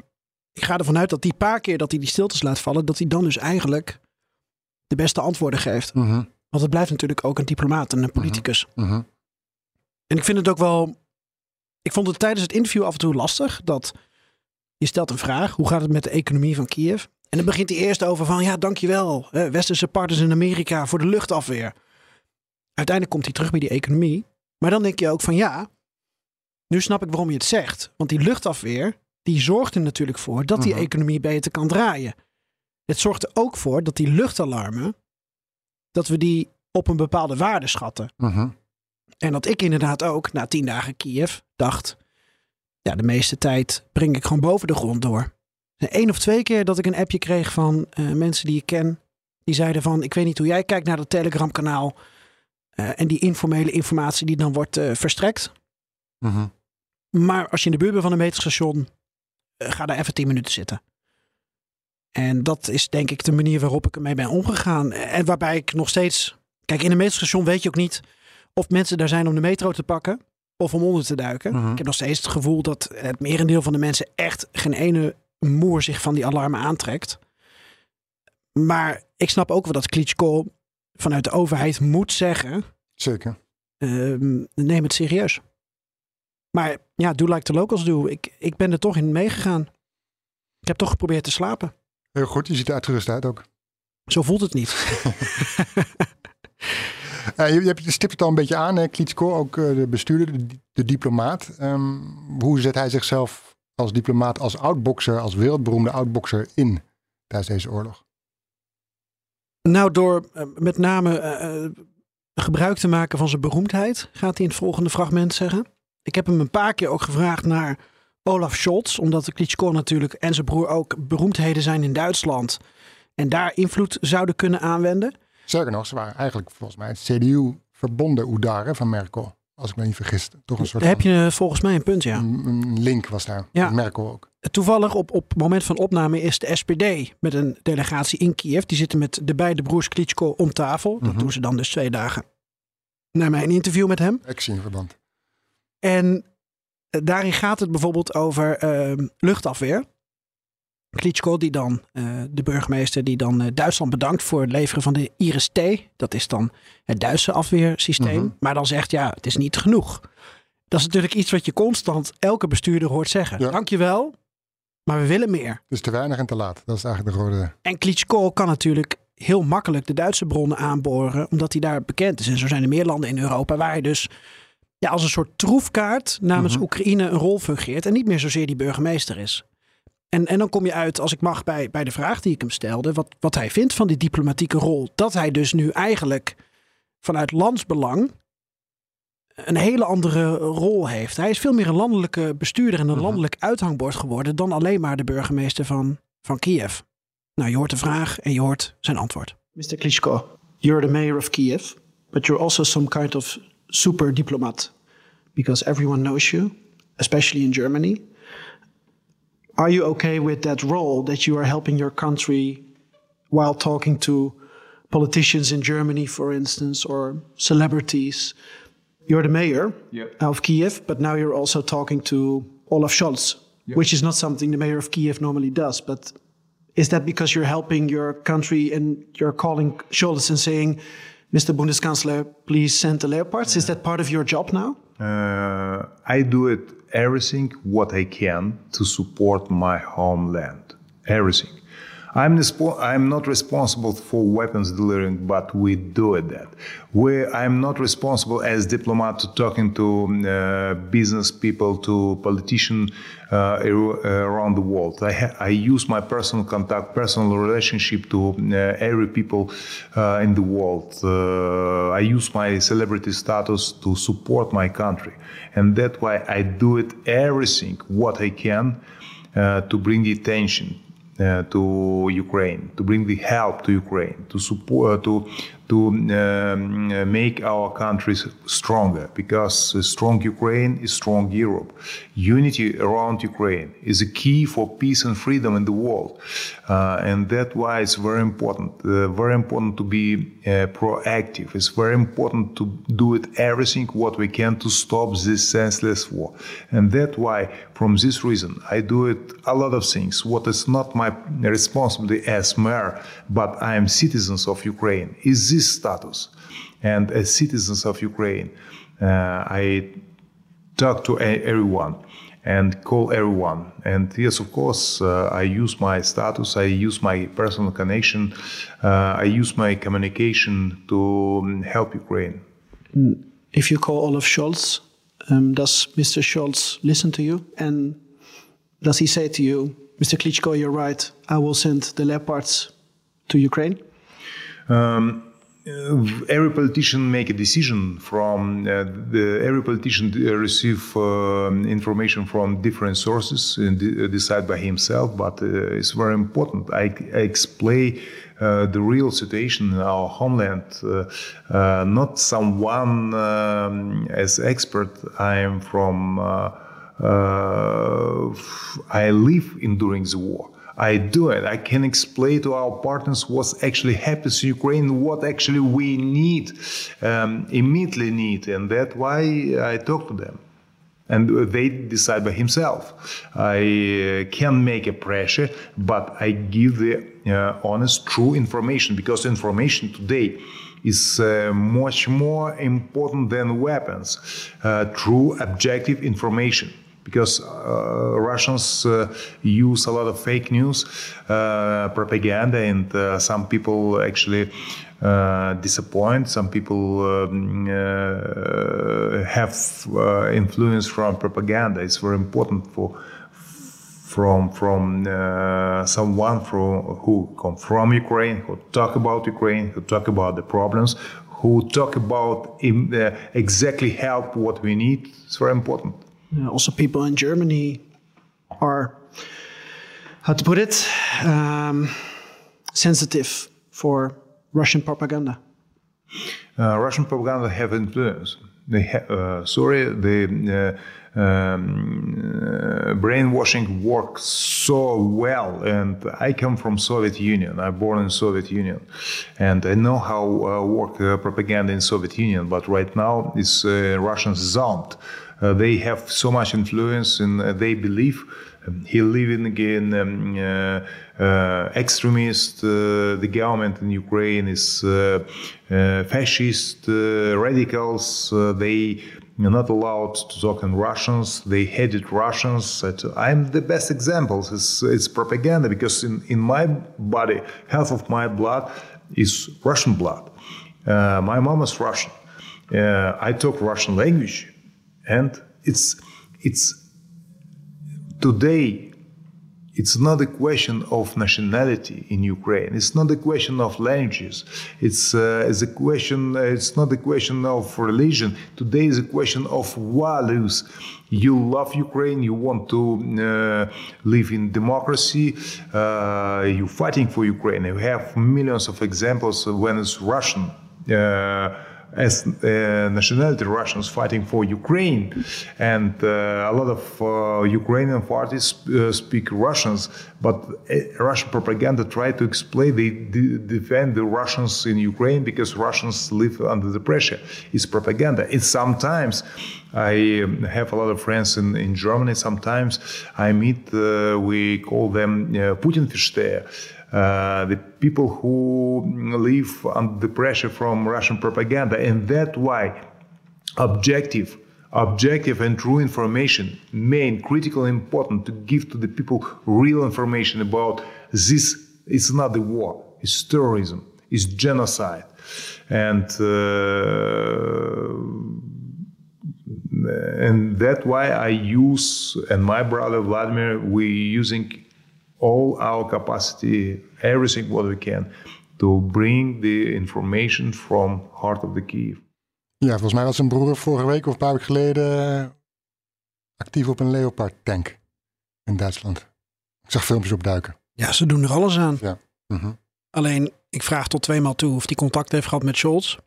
ik ga ervan uit dat die paar keer dat hij die stiltes laat vallen, dat hij dan dus eigenlijk de beste antwoorden geeft. Mhm, Want het blijft natuurlijk ook een diplomaat en een politicus. mhm. En ik vind het ook wel. Ik vond het tijdens het interview af en toe lastig dat je stelt een vraag: hoe gaat het met de economie van Kiev? En dan begint hij eerst over van ja, dankjewel, hè, westerse partners in Amerika voor de luchtafweer. Uiteindelijk komt hij terug bij die economie. Maar dan denk je ook van ja, nu snap ik waarom je het zegt. Want die luchtafweer, die zorgt er natuurlijk voor dat die Mhm. economie beter kan draaien. Het zorgt er ook voor dat die luchtalarmen, dat we die op een bepaalde waarde schatten. Mhm. En dat ik inderdaad ook na tien dagen Kiev dacht, ja, de meeste tijd breng ik gewoon boven de grond door. Eén of twee keer dat ik een appje kreeg van eh, mensen die ik ken, die zeiden van, ik weet niet hoe jij kijkt naar dat Telegram kanaal eh, en die informele informatie die dan wordt eh, verstrekt. Mhm. Maar als je in de buurt bent van een meterstation, ga daar even tien minuten zitten. En dat is denk ik de manier waarop ik ermee ben omgegaan. En waarbij ik nog steeds... Kijk, in een meterstation weet je ook niet of mensen daar zijn om de metro te pakken of om onder te duiken. Mhm. Ik heb nog steeds het gevoel dat het merendeel van de mensen echt geen ene moer zich van die alarmen aantrekt. Maar ik snap ook wel dat Klitschko vanuit de overheid moet zeggen... Zeker. Ehm, neem het serieus. Maar ja, do like the locals do. Ik, ik ben er toch in meegegaan. Ik heb toch geprobeerd te slapen. Heel goed, je ziet er uitgerust uit ook. Zo voelt het niet. Eh, je, je, stipt het al een beetje aan, hè? Klitschko, ook eh, de bestuurder, de, de diplomaat. Ehm, hoe zet hij zichzelf als diplomaat, als oudbokser, als wereldberoemde oudbokser in tijdens deze oorlog? nou, door eh, met name gebruik te maken van zijn beroemdheid, gaat hij in het volgende fragment zeggen. Ik heb hem een paar keer ook gevraagd naar Olaf Scholz, omdat de Klitschko natuurlijk en zijn broer ook beroemdheden zijn in Duitsland. En daar invloed zouden kunnen aanwenden. Sterker nog, ze waren eigenlijk volgens mij het CDU verbonden Oudaren van Merkel. Als ik me niet vergis. Toch een soort Daar heb je eh, volgens mij een punt, ja. een, link was daar. Ja. Merkel ook. Toevallig op, op het moment van opname is de SPD met een delegatie in Kiev. Die zitten met de beide broers Klitschko om tafel. Dat Mhm. doen ze dan dus twee dagen. Na mijn interview met hem. Actie in verband. En daarin gaat het bijvoorbeeld over ehm, luchtafweer. Klitschko, die dan, eh, de burgemeester, die dan eh, Duitsland bedankt voor het leveren van de Iris-T. Dat is dan het Duitse afweersysteem. Mhm. Maar dan zegt, ja, het is niet genoeg. Dat is natuurlijk iets wat je constant elke bestuurder hoort zeggen. Ja. Dankjewel, maar we willen meer. Dus te weinig en te laat. Dat is eigenlijk de rode... En Klitschko kan natuurlijk heel makkelijk de Duitse bronnen aanboren, omdat hij daar bekend is. En zo zijn er meer landen in Europa waar hij dus ja, als een soort troefkaart namens Mhm. Oekraïne een rol fungeert en niet meer zozeer die burgemeester is. En, en dan kom je uit, als ik mag, bij, bij de vraag die ik hem stelde, wat, wat hij vindt van die diplomatieke rol. Dat hij dus nu eigenlijk vanuit landsbelang een hele andere rol heeft. Hij is veel meer een landelijke bestuurder en een landelijk uithangbord geworden dan alleen maar de burgemeester van, van Kiev. Nou, je hoort de vraag en je hoort zijn antwoord. Mr. Klitschko, you're the mayor of Kiev, but you're also some kind of super diplomat because everyone knows you, especially in Germany. Are you okay with that role that you are helping your country while talking to politicians in Germany, for instance, or celebrities? You're the mayor of Kiev, but now you're also talking to Olaf Scholz, which is not something the mayor of Kiev normally does. But is that because you're helping your country and you're calling Scholz and saying, Mr. Bundeskanzler, please send the Leopards? Is that part of your job now? Uh, I do it everything what I can to support my homeland. Everything. I'm, respo- I'm not responsible for weapons delivering, but we do it that. We, I'm not responsible as diplomat to talking to uh, business people, to politicians uh, around the world. I, ha- I use my personal contact, personal relationship to uh, every people uh, in the world. Uh, I use my celebrity status to support my country, and that's why I do it everything what I can uh, to bring attention uh, Uh, to Ukraine, to bring the help to Ukraine, to support, to to um, make our countries stronger. Because a strong Ukraine is strong Europe. Unity around Ukraine is a key for peace and freedom in the world, uh, and that's why it's very important. Uh, very important to be uh, proactive. It's very important to do it everything what we can to stop this senseless war, and that's why, from this reason, I do it a lot of things. What is not my responsibility as mayor, but I am citizens of Ukraine. Is this status, and as citizens of Ukraine, uh, I talk to everyone and call everyone. And yes, of course, uh, I use my status, I use my personal connection, uh, I use my communication to um, help Ukraine. If you call Olaf Scholz, um, does Mr. Scholz listen to you? And does he say to you, Mr. Klitschko, you're right, I will send the Leopards to Ukraine? Um, every politician make a decision from uh, the, every politician uh, receive uh, information from different sources and de- uh, decide by himself but uh, it's very important. I, I explain uh, the real situation in our homeland. Uh, uh, not someone um, as expert. I am from uh, uh, i live in during the war I do it. I can explain to our partners what's actually happens in Ukraine, what actually we need, um, immediately need, and that's why I talk to them. And they decide by himself. I uh, can make a pressure, but I give the uh, honest, true information because information today is uh, much more important than weapons. Uh, true, objective information because uh, Russians uh, use a lot of fake news, uh, propaganda, and uh, some people actually uh, disappoint. Some people um, uh, have influence from propaganda. It's very important for from from someone from who come from Ukraine, who talk about Ukraine, who talk about the problems, who talk about exactly help what we need. It's very important. Uh, also, people in Germany are, how to put it, um, sensitive for Russian propaganda. Uh, Russian propaganda have influence. They uh, sorry, the uh, um, uh, brainwashing works so well. And I come from Soviet Union. I'm born in Soviet Union, and I know how uh, work propaganda in Soviet Union. But right now, it's Russians zoned. Uh, they have so much influence, and uh, they believe um, he living again um, uh, uh, extremist. Uh, the government in Ukraine is uh, uh, fascist, uh, radicals. Uh, they are not allowed to talk in Russians. They hated Russians. I'm the best example. It's, it's propaganda because in, in my body, half of my blood is Russian blood. Uh, my mom is Russian. Uh, I talk Russian language, and it's it's today it's not a question of nationality in Ukraine. It's not a question of languages. It's, uh, it's a question. It's not a question of religion. Today is a question of values. You love Ukraine. You want to uh, live in democracy. Uh, you're fighting for Ukraine. You have millions of examples when it's Russian. Uh, as uh, nationality Russians fighting for Ukraine, and uh, a lot of uh, Ukrainian parties uh, speak Russians, but uh, Russian propaganda try to explain they de- defend the Russians in Ukraine because Russians live under the pressure. It's propaganda. It's sometimes I um, have a lot of friends in, in Germany. Sometimes I meet, uh, we call them Putin uh, the people who live under the pressure from Russian propaganda. And that's why objective, objective and true information, main, critical, important to give to the people real information about this. It's not a war, it's terrorism, it's genocide. And uh, and that's why I use and my brother Vladimir we using all our capacity, everything what we can, to bring the information from heart of the Kiev. Ja, volgens mij was zijn broer vorige week of een paar weken geleden eh, actief op een Leopard tank in Duitsland. Ik zag filmpjes opduiken. Ja, ze doen er alles aan. Ja. Mhm. Alleen, ik vraag tot tweemaal toe of hij contact heeft gehad met Scholz.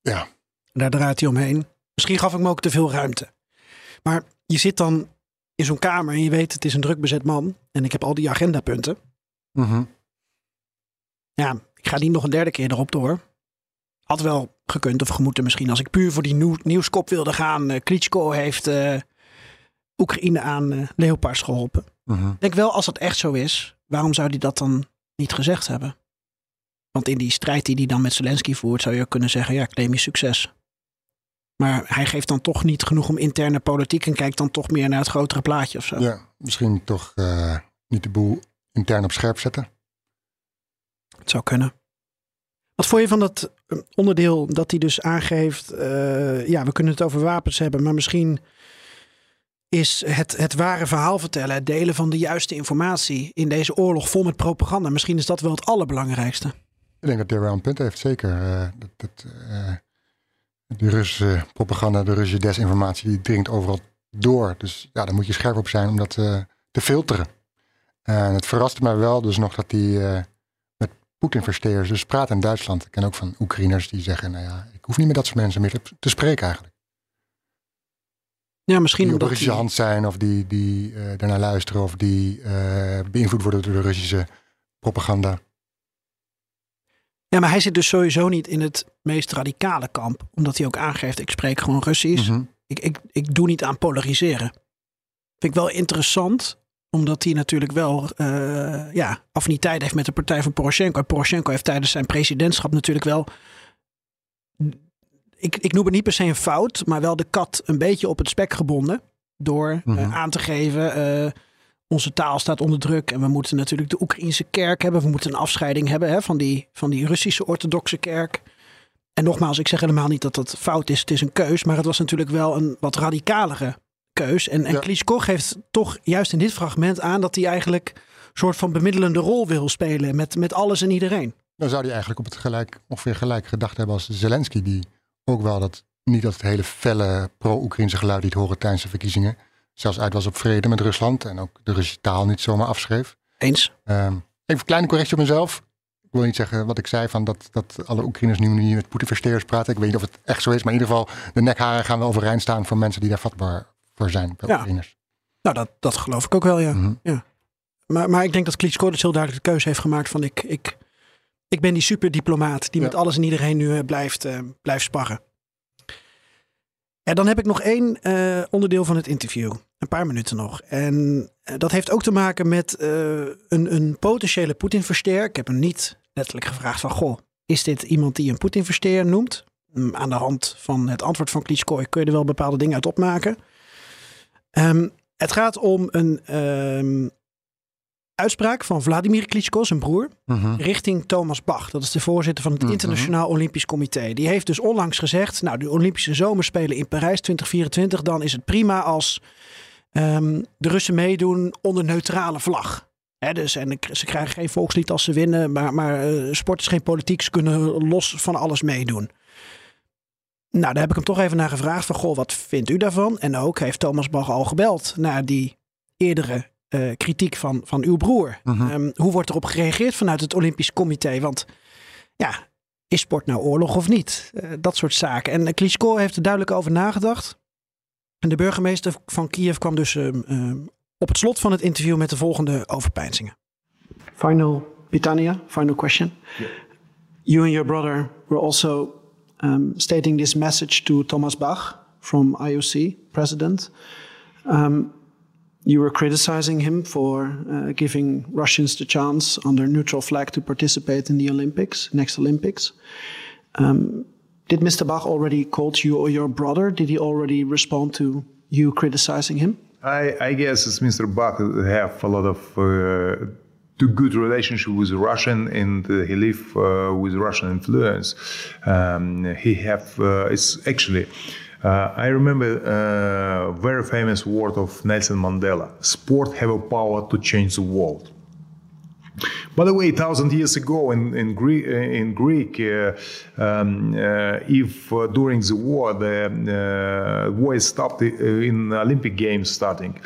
Ja. Daar draait hij omheen. Misschien gaf ik me ook te veel ruimte. Maar je zit dan in zo'n kamer en je weet het is een druk bezet man. En ik heb al die agendapunten. Mhm. Ja, ik ga niet nog een derde keer erop door. Had wel gekund of gemoeten misschien. Als ik puur voor die nieuw, nieuwskop wilde gaan. eh Klitschko heeft eh, Oekraïne aan eh, Leopards geholpen. Mhm. Ik denk wel, als dat echt zo is, waarom zou hij dat dan niet gezegd hebben? Want in die strijd die hij dan met Zelensky voert, zou je ook kunnen zeggen: ja, claim je succes. Maar hij geeft dan toch niet genoeg om interne politiek en kijkt dan toch meer naar het grotere plaatje of zo. Ja, misschien toch eh, niet de boel intern op scherp zetten. Het zou kunnen. Wat vond je van dat eh, onderdeel dat hij dus aangeeft, eh, ja, we kunnen het over wapens hebben, maar misschien is het, het ware verhaal vertellen, het delen van de juiste informatie in deze oorlog vol met propaganda, misschien is dat wel het allerbelangrijkste. Ik denk dat hij wel een punt heeft, zeker. Dat, dat, de Russische propaganda, de Russische desinformatie, die dringt overal door. Dus ja, daar moet je scherp op zijn om dat eh, te filteren. En het verraste mij wel dus nog dat hij eh, met Poetin-versteers dus praat in Duitsland. Ik ken ook van Oekraïners die zeggen, nou ja, ik hoef niet met dat soort mensen meer te, spreken eigenlijk. Ja, misschien Die op Russische hand zijn of die, die eh daarnaar luisteren of die beïnvloed worden door de Russische propaganda. Ja, maar hij zit dus sowieso niet in het meest radicale kamp. Omdat hij ook aangeeft, ik spreek gewoon Russisch. Mhm. ik, ik, ik doe niet aan polariseren. Vind ik wel interessant. Omdat hij natuurlijk wel eh, ja, affiniteit heeft met de partij van Poroshenko. En Poroshenko heeft tijdens zijn presidentschap natuurlijk wel... Ik, ik noem het niet per se een fout, maar wel de kat een beetje op het spek gebonden. Door eh, Mhm. aan te geven, eh, onze taal staat onder druk. En we moeten natuurlijk de Oekraïnse kerk hebben. We moeten een afscheiding hebben hè, van, die, van die Russische orthodoxe kerk. En nogmaals, ik zeg helemaal niet dat dat fout is. Het is een keus, maar het was natuurlijk wel een wat radicalere keus. En, en Ja. Klitschko geeft toch juist in dit fragment aan dat hij eigenlijk een soort van bemiddelende rol wil spelen met, met alles en iedereen. Dan zou hij eigenlijk op het gelijk, ongeveer gelijk gedacht hebben als Zelensky, die ook wel dat, niet dat het hele felle pro-Oekraïnse geluid liet horen tijdens de verkiezingen. Zelfs uit was op vrede met Rusland en ook de Russische taal niet zomaar afschreef. Eens? Ehm, even een kleine correctie op mezelf. Ik wil niet zeggen wat ik zei van dat, dat alle Oekraïners nu niet met Poetin-versteers praten. Ik weet niet of het echt zo is, maar in ieder geval de nekharen gaan wel overeind staan voor mensen die daar vatbaar voor zijn, bij Ja. Oekraïners. Nou, dat, dat geloof ik ook wel, ja. Mhm. Maar, maar ik denk dat Klitschko dus heel duidelijk de keuze heeft gemaakt van ik, ik, ik ben die superdiplomaat die Ja. met alles en iedereen nu eh, blijft, eh, blijft sparren. En dan heb ik nog één eh, onderdeel van het interview. Een paar minuten nog. En eh, dat heeft ook te maken met eh, een, een potentiële Poetin-versteer. Ik heb hem niet letterlijk gevraagd van... Goh, is dit iemand die een Poetin-versteer noemt? Mm, Aan de hand van het antwoord van Klitschko kun je er wel bepaalde dingen uit opmaken. Ehm, het gaat om een ehm, uitspraak van Vladimir Klitschko, zijn broer, Mhm. richting Thomas Bach. Dat is de voorzitter van het Mhm. Internationaal Olympisch Comité. Die heeft dus onlangs gezegd, nou de Olympische Zomerspelen in Parijs 2024, dan is het prima als ehm, de Russen meedoen onder neutrale vlag. Hè, dus, en ze krijgen geen volkslied als ze winnen. Maar, maar uh, sport is geen politiek. Ze kunnen los van alles meedoen. Nou, daar heb ik hem toch even naar gevraagd. Van, goh, wat vindt u daarvan? En ook heeft Thomas Bach al gebeld naar die eerdere uh, kritiek van, van uw broer. Mhm. Um, hoe wordt erop gereageerd vanuit het Olympisch Comité? Want ja, is sport nou oorlog of niet? Uh, dat soort zaken. En Klitschko heeft er duidelijk over nagedacht. En de burgemeester van Kiev kwam dus um, um, op het slot van het interview met de volgende overpeinzingen. Final, Pitania, final question. Yeah. You and your brother were also um, stating this message to Thomas Bach from IOC, president. Um, you were criticizing him for uh, giving Russians the chance under neutral flag to participate in the Olympics, next Olympics. Um, did Mr. Bach already call to you or your brother? Did he already respond to you criticizing him? I, I guess it's Mr. Bach have a lot of uh, too good relationship with Russian and he live uh, with Russian influence. Um, he have uh, it's actually. Uh, I remember a very famous word of Nelson Mandela: "Sport have a power to change the world." By the way, thousand years ago in in, in Greek, uh, um, uh, if uh, during the war the uh, war stopped in Olympic Games starting,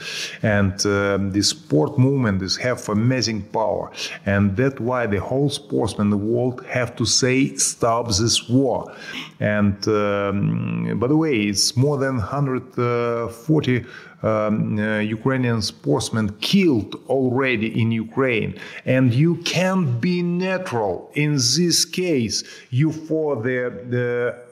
and um, the sport movement is have amazing power, and that's why the whole sportsmen in the world have to say stop this war. And um, by the way, it's more than 140 um, uh, Ukrainian sportsmen killed already in Ukraine. And you can't be neutral in this case. You for the, the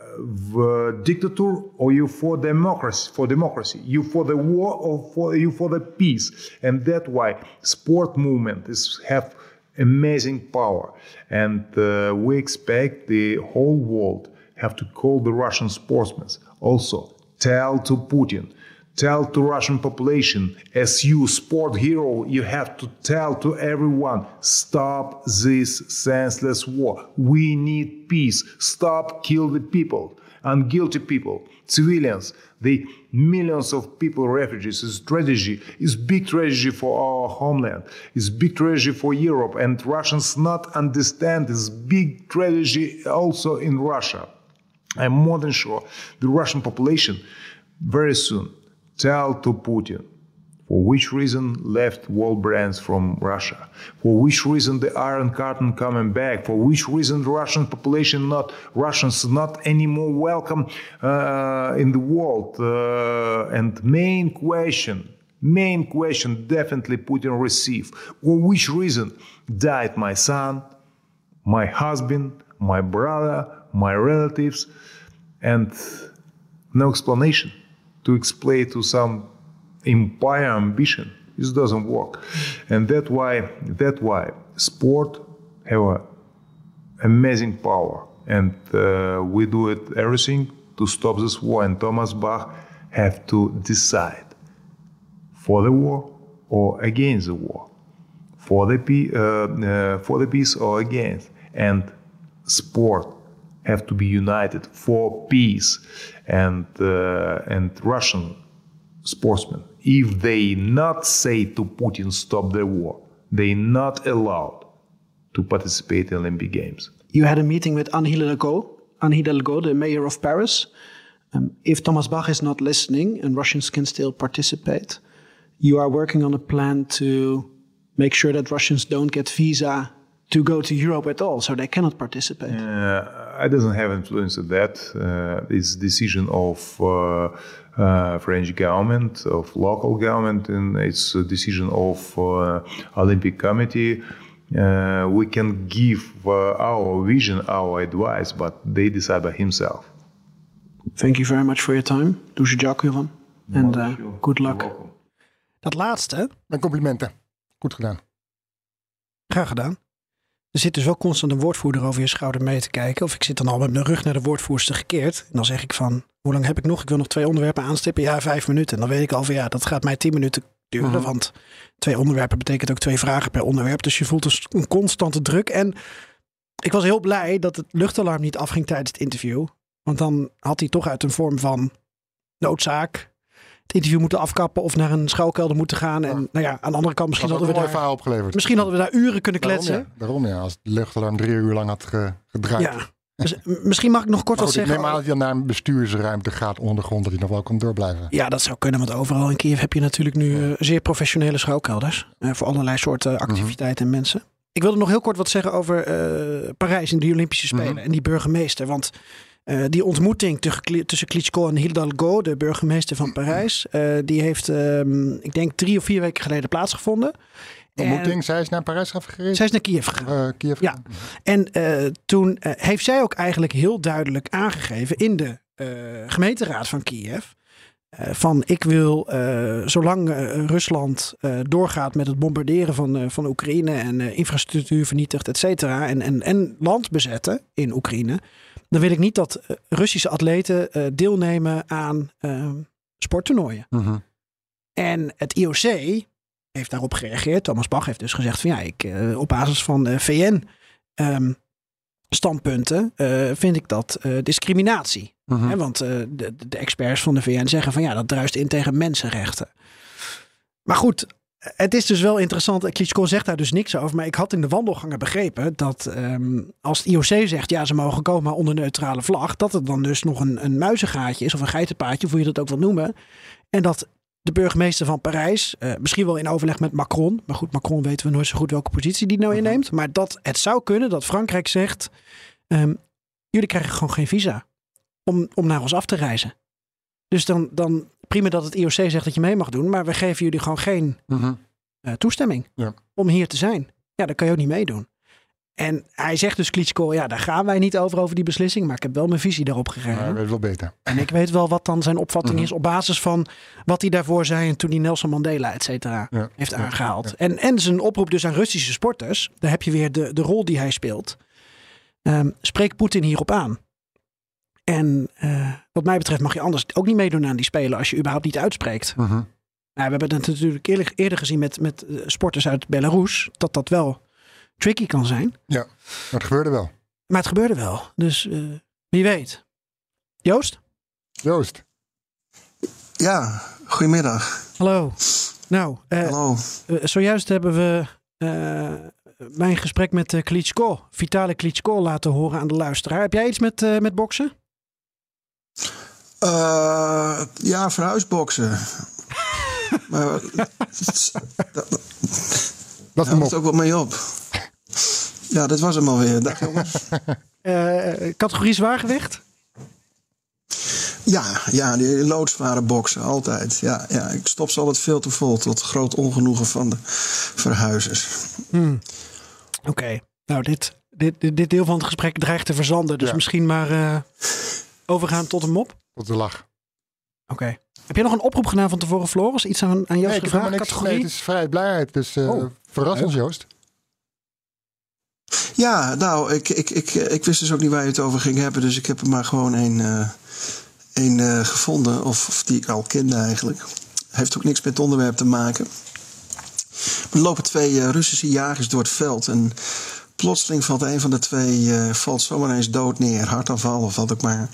dictator or you for democracy for democracy you for the war or for you for the peace and that's why sport movement is have amazing power and uh, we expect the whole world have to call the russian sportsmen also tell to putin tell to russian population as you sport hero you have to tell to everyone stop this senseless war. We need peace. Stop kill the people unguilty people civilians. The millions of people refugees is tragedy is big tragedy for our homeland is big tragedy for europe and russians not understand this big tragedy also in russia. I'm more than sure the russian population very soon tell to Putin for which reason left world brands from Russia, for which reason the Iron Curtain coming back, for which reason Russian population not Russians not anymore welcome uh, in the world. Uh, and main question, main question definitely Putin receive. For which reason died my son, my husband, my brother, my relatives, and no explanation to explain to some empire ambition. This doesn't work, and that why that why sport have amazing power, and uh, we do it everything to stop this war. And Thomas Bach have to decide for the war or against the war, for the uh, uh, for the peace or against, and sport have to be united for peace and uh, and Russian sportsmen if they not say to Putin stop the war they not allowed to participate in Olympic Games You had a meeting with Anne Hidalgo, Anne Hidalgo, the mayor of Paris. Um, if Thomas Bach is not listening and Russians can still participate, you are working on a plan to make sure that Russians don't get visa to go to Europe at all, so they cannot participate. Uh, I doesn't have influence on that. Uh, it's decision of uh, uh, French government, of local government, and it's a decision of uh, Olympic Committee. Uh, we can give our vision, our advice, but they decide by himself. Thank you very much for your time. Dusje je jack, And good luck. Dat laatste. Mijn complimenten. Goed gedaan. Graag gedaan. Er zit dus wel constant een woordvoerder over je schouder mee te kijken. Of ik zit dan al met mijn rug naar de woordvoerster gekeerd. En dan zeg ik van, hoe lang heb ik nog? Ik wil nog twee onderwerpen aanstippen. Ja, vijf minuten. En dan weet ik al van, ja, dat gaat mij tien minuten duren. Mhm. Want twee onderwerpen betekent ook twee vragen per onderwerp. Dus je voelt dus een constante druk. En ik was heel blij dat het luchtalarm niet afging tijdens het interview. Want dan had hij toch uit een vorm van noodzaak het interview moeten afkappen of naar een schuilkelder moeten gaan. En nou ja, aan de andere kant, misschien hadden we daar, verhaal opgeleverd. misschien hadden we daar uren kunnen Daarom, kletsen. ja. Daarom ja, als het luchtalarm drie uur lang had ge- gedraaid. Ja. Dus, m- misschien mag ik nog kort wat ik zeggen. neem aan dat dan naar een bestuursruimte gaat onder de grond, dat hij nog wel kan doorblijven. Ja, dat zou kunnen, want overal in Kiev heb je natuurlijk nu eh, zeer professionele schuilkelders. eh, voor allerlei soorten activiteiten en mensen. Ik wilde nog heel kort wat zeggen over eh, Parijs en de Olympische Spelen Mhm. en die burgemeester. Want eh, die ontmoeting tussen Kli- tussen Klitschko en Hidalgo, de burgemeester van Parijs, eh, die heeft, ehm, ik denk, drie of vier weken geleden plaatsgevonden. De En ontmoeting, zij is naar Parijs gereisd. zij is naar Kiev gegaan. Eh, Kiev. Ja. En toen heeft zij ook eigenlijk heel duidelijk aangegeven in de gemeenteraad van Kiev. van ik wil, zolang Rusland doorgaat met het bombarderen van, van Oekraïne en infrastructuur vernietigt, et cetera, en, en, en land bezetten in Oekraïne, dan wil ik niet dat eh, Russische atleten eh, deelnemen aan eh, sporttoernooien. Mhm. En het IOC heeft daarop gereageerd. Thomas Bach heeft dus gezegd van ja, ik, eh, op basis van VN ehm, standpunten vind ik dat discriminatie. Mhm. Hè, want de, de experts van de VN zeggen van ja, dat druist in tegen mensenrechten. Maar goed, het is dus wel interessant. Klitschko zegt daar dus niks over. Maar ik had in de wandelgangen begrepen dat ehm, als het IOC zegt ja, ze mogen komen maar onder neutrale vlag, dat het dan dus nog een, een muizengaatje is of een geitenpaadje, hoe je dat ook wil noemen. En dat de burgemeester van Parijs, eh, misschien wel in overleg met Macron, maar goed, Macron weten we nooit zo goed welke positie die nou inneemt, maar dat het zou kunnen dat Frankrijk zegt, ehm, jullie krijgen gewoon geen visa om, om naar ons af te reizen. Dus dan, dan prima dat het IOC zegt dat je mee mag doen, maar we geven jullie gewoon geen eh, toestemming Ja. om hier te zijn. Ja, dan kan je ook niet meedoen. En hij zegt dus Klitschko, ja, daar gaan wij niet over, over die beslissing. Maar ik heb wel mijn visie daarop gegeven. Hij weet wel beter. En ik weet wel wat dan zijn opvatting Mhm. is op basis van wat hij daarvoor zei en toen hij Nelson Mandela, et cetera, Ja. heeft Ja. aangehaald. En, en zijn oproep dus aan Russische sporters, daar heb je weer de, de rol die hij speelt. Ehm, spreek Poetin hierop aan. En eh, wat mij betreft mag je anders ook niet meedoen aan die spelen als je überhaupt niet uitspreekt. Nou, we hebben het natuurlijk eerder, eerder gezien met, met eh, sporters uit Belarus, dat dat wel tricky kan zijn. Maar het gebeurde wel. Maar het gebeurde wel. Dus eh, wie weet. Joost? Joost. Ja, goedemiddag. Hallo. Nou, eh, Hallo. zojuist hebben we eh, mijn gesprek met Klitschko, Vitale Klitschko, laten horen aan de luisteraar. Heb jij iets met, eh, met boksen? Eh, ja, verhuisboksen. maar dat, dat, Dat moet ook wel mee op. Ja, dat was hem alweer. Dag jongens. Eh, categorie zwaargewicht? Ja, ja, die loodzware boksen, altijd. Ja, ja, ik stop ze altijd veel te vol, tot groot ongenoegen van de verhuizers. Hmm. Oké. Nou, dit, dit, dit, deel van het gesprek dreigt te verzanden. Dus Ja. misschien maar eh, overgaan tot een mop. Tot de lach. Oké. Heb je nog een oproep gedaan van tevoren, Floris? Iets aan, aan Joost Nee, ik heb gevraagd? Categorie? Nee, het is vrijheid, blijheid. Dus eh Oh. verras ons, Joost. Ja, nou, ik, ik, ik, ik wist dus ook niet waar je het over ging hebben, dus ik heb er maar gewoon een, eh, een eh, gevonden, of, of die ik al kende eigenlijk. Heeft ook niks met het onderwerp te maken. Er lopen twee eh, Russische jagers door het veld en plotseling valt een van de twee eh, valt zomaar eens dood neer, hartaanval of wat ook maar.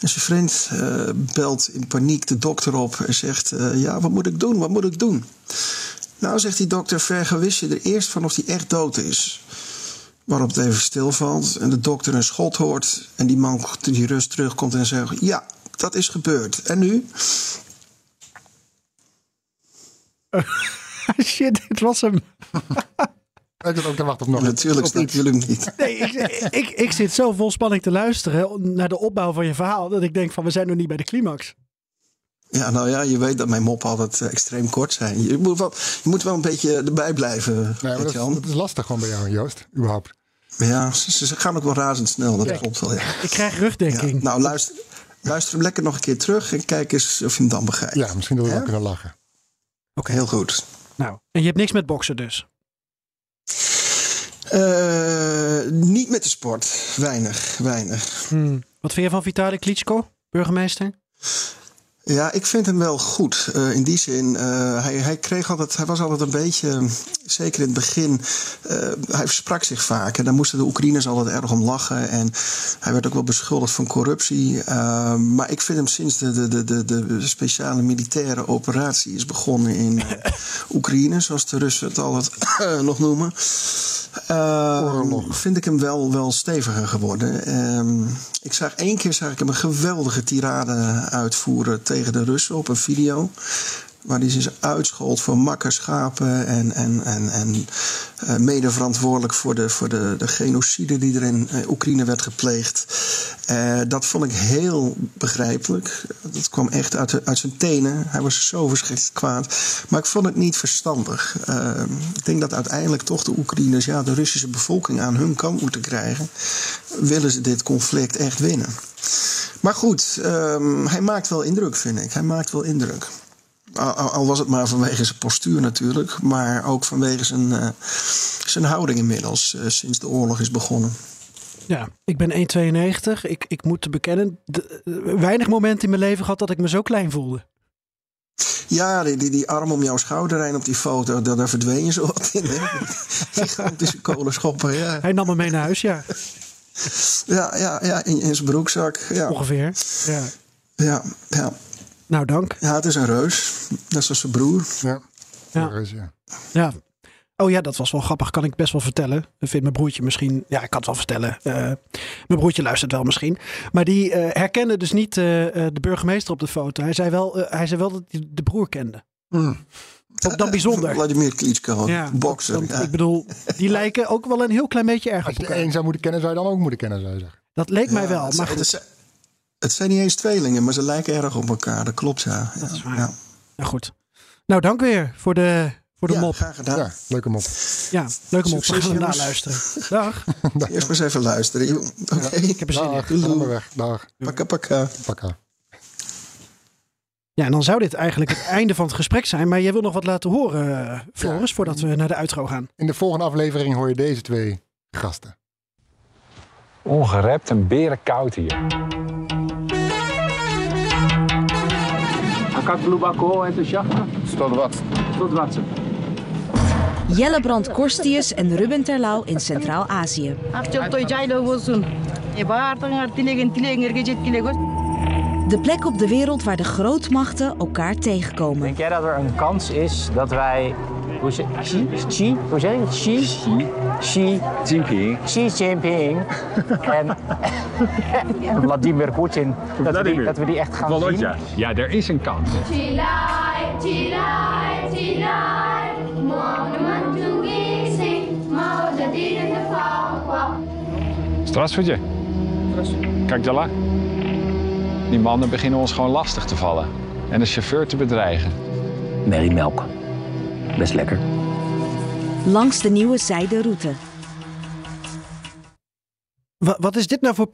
En zijn vriend eh, belt in paniek de dokter op en zegt: eh, Ja, wat moet ik doen? Wat moet ik doen? Nou, zegt die dokter, vergewis je er eerst van of hij echt dood is. Waarop het even stilvalt en de dokter een schot hoort. En die man die rust terugkomt en zegt: Ja, dat is gebeurd. En nu? Shit, dit was hem. Ik zit ook te wachten op nog Natuurlijk, op natuurlijk niet. Nee, ik, ik, ik zit zo vol spanning te luisteren naar de opbouw van je verhaal. Dat ik denk van, we zijn nog niet bij de climax. Ja, nou ja, je weet dat mijn moppen altijd eh, extreem kort zijn. Je moet wel, je moet wel een beetje erbij blijven, Nee, maar dat, dat is lastig gewoon bij jou, Joost. Überhaupt. Ja, ze, ze gaan ook wel razendsnel, dat klopt wel. Ja. Ik krijg Ja, rugdekking. nou, luister, luister hem lekker nog een keer terug en kijk eens of je hem dan begrijpt. Ja, misschien dat we Ja? wel kunnen lachen. Heel goed. Nou, en je hebt niks met boksen dus. Eh, niet met de sport. Weinig, weinig. Hmm. Wat vind je van Vitali Klitschko, burgemeester? Ja, ik vind hem wel goed. Uh, in die zin, uh, hij, hij, kreeg altijd, hij was altijd een beetje, zeker in het begin, uh, hij sprak zich vaak. En daar moesten de Oekraïners altijd erg om lachen. En hij werd ook wel beschuldigd van corruptie. maar ik vind hem sinds de, de, de, de, speciale militaire operatie is begonnen in Oekraïne, zoals de Russen het altijd nog noemen. vind ik hem wel, wel steviger geworden. Ehm, ik zag één keer zag ik hem een geweldige tirade uitvoeren tegen de Russen op een video. Waar hij zich uitschold voor makkerschapen en, en, en, en uh, mede verantwoordelijk voor, de, voor de, de genocide die er in uh, Oekraïne werd gepleegd. Uh, dat vond ik heel begrijpelijk. Dat kwam echt uit, uit zijn tenen. Hij was zo verschrikkelijk kwaad. Maar ik vond het niet verstandig. ik denk dat uiteindelijk toch de Oekraïners, ja, de Russische bevolking aan hun kant moeten krijgen. Willen ze dit conflict echt winnen. Maar goed, um, hij maakt wel indruk, vind ik. Hij maakt wel indruk. Al, al, was het maar vanwege zijn postuur natuurlijk, maar ook vanwege zijn, uh, zijn houding inmiddels uh, sinds de oorlog is begonnen. Ja, ik ben 1,92. Ik, ik moet te bekennen, de, weinig momenten in mijn leven gehad dat ik me zo klein voelde. Ja, die, die, die arm om jouw schouder heen op die foto, daar, daar verdween je zo wat in. Hè? Gigantische kolenschoppen, ja. Hij nam me mee naar huis, ja. Ja, ja, ja in, in zijn broekzak. Ja. Ongeveer, ja. Ja, ja. Nou, dank. Ja, het is een reus. Net zoals zijn broer. Ja, ja. reus, ja. Ja. Oh ja, dat was wel grappig. Kan ik best wel vertellen. Dat vindt mijn broertje misschien. Ja, ik kan het wel vertellen. Uh, mijn broertje luistert wel misschien. Maar die uh, herkende dus niet uh, de burgemeester op de foto. Hij zei wel, hij zei wel dat hij de broer kende. Mm. Ook dan bijzonder. Vladimir Klitschko, ja, bokser. Ja. Ik bedoel, die lijken ook wel een heel klein beetje erg Als je één zou moeten kennen, zou je dan ook moeten kennen, zou je zeggen. Dat leek mij wel. Maar het, het, zijn niet eens tweelingen, maar ze lijken erg op elkaar. Dat klopt, ja. Dat is waar. Ja. Nou goed. Nou, dank weer voor de, voor de ja, mop. graag gedaan. Ja, leuke mop. Ja, leuke mop. Succes, We gaan jongens. luisteren. Dag. Eerst maar eens even luisteren. joh. Oké, Ik heb er zin in. Dag, ga maar weg. Dag. pakka pakka. Pakka. Ja, en dan zou dit eigenlijk het einde van het gesprek zijn. Maar jij wil nog wat laten horen, eh, Floris, voordat we naar de uitro gaan. In de volgende aflevering hoor je deze twee gasten. Ongerept en berenkoud hier. Kakbloebakko de wat? Tot wat. Jellebrand Korstius en Ruben Terlouw in Centraal-Azië. De plek op de wereld waar de grootmachten elkaar tegenkomen. Denk jij dat er een kans is dat wij. Hoe zeg, Xi, Xi, hoe zeg je? Xi, Xi, Xi Jinping. Xi Jinping en Vladimir Poetin, dat, we die, dat we die echt gaan zien? Volodja. Ja, er is een kans. Здравствуйте. Kijk Jalla. Die mannen beginnen ons gewoon lastig te vallen. En de chauffeur te bedreigen. Merrymelk. Best lekker. Langs de nieuwe zijderoute. Wa- Wat is dit nou voor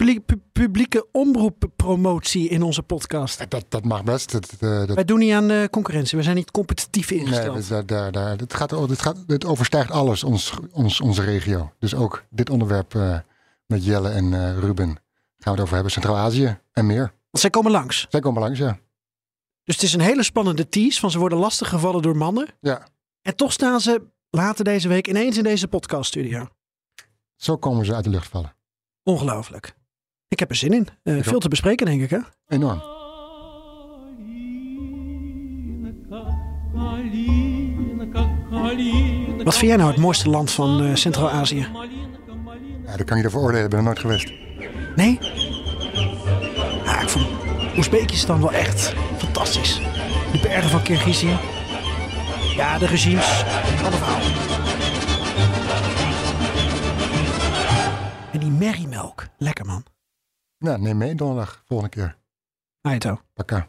publieke omroeppromotie in onze podcast? Dat, dat mag best. Dat, eh, dat, Wij doen niet aan eh, concurrentie. We zijn niet competitief nee, ingesteld. dus daar, daar, daar, het, gaat, het, gaat, het overstijgt alles, ons, ons, onze regio. Dus ook dit onderwerp eh, met Jelle en eh, Ruben gaan we het over hebben. Centraal-Azië en meer. Want zij komen langs. Zij komen langs, ja. Dus het is een hele spannende tease van ze worden lastig gevallen door mannen. Ja, En toch staan ze later deze week ineens in deze podcaststudio. zo komen ze uit de lucht vallen. Ongelooflijk. Ik heb er zin in. Eh, veel ook. te bespreken, denk ik. Hè? Enorm. Wat vind jij nou het mooiste land van eh, Centraal-Azië? Ja, daar kan je ervoor oordelen. Ik ben er nooit geweest. Nee? Oezbekistan wel echt fantastisch. De bergen van Kirgizië. Ja, de regimes. Verhaal. En die merriemelk. Lekker man. Nou, neem mee donderdag. Volgende keer. Aito. Pakka.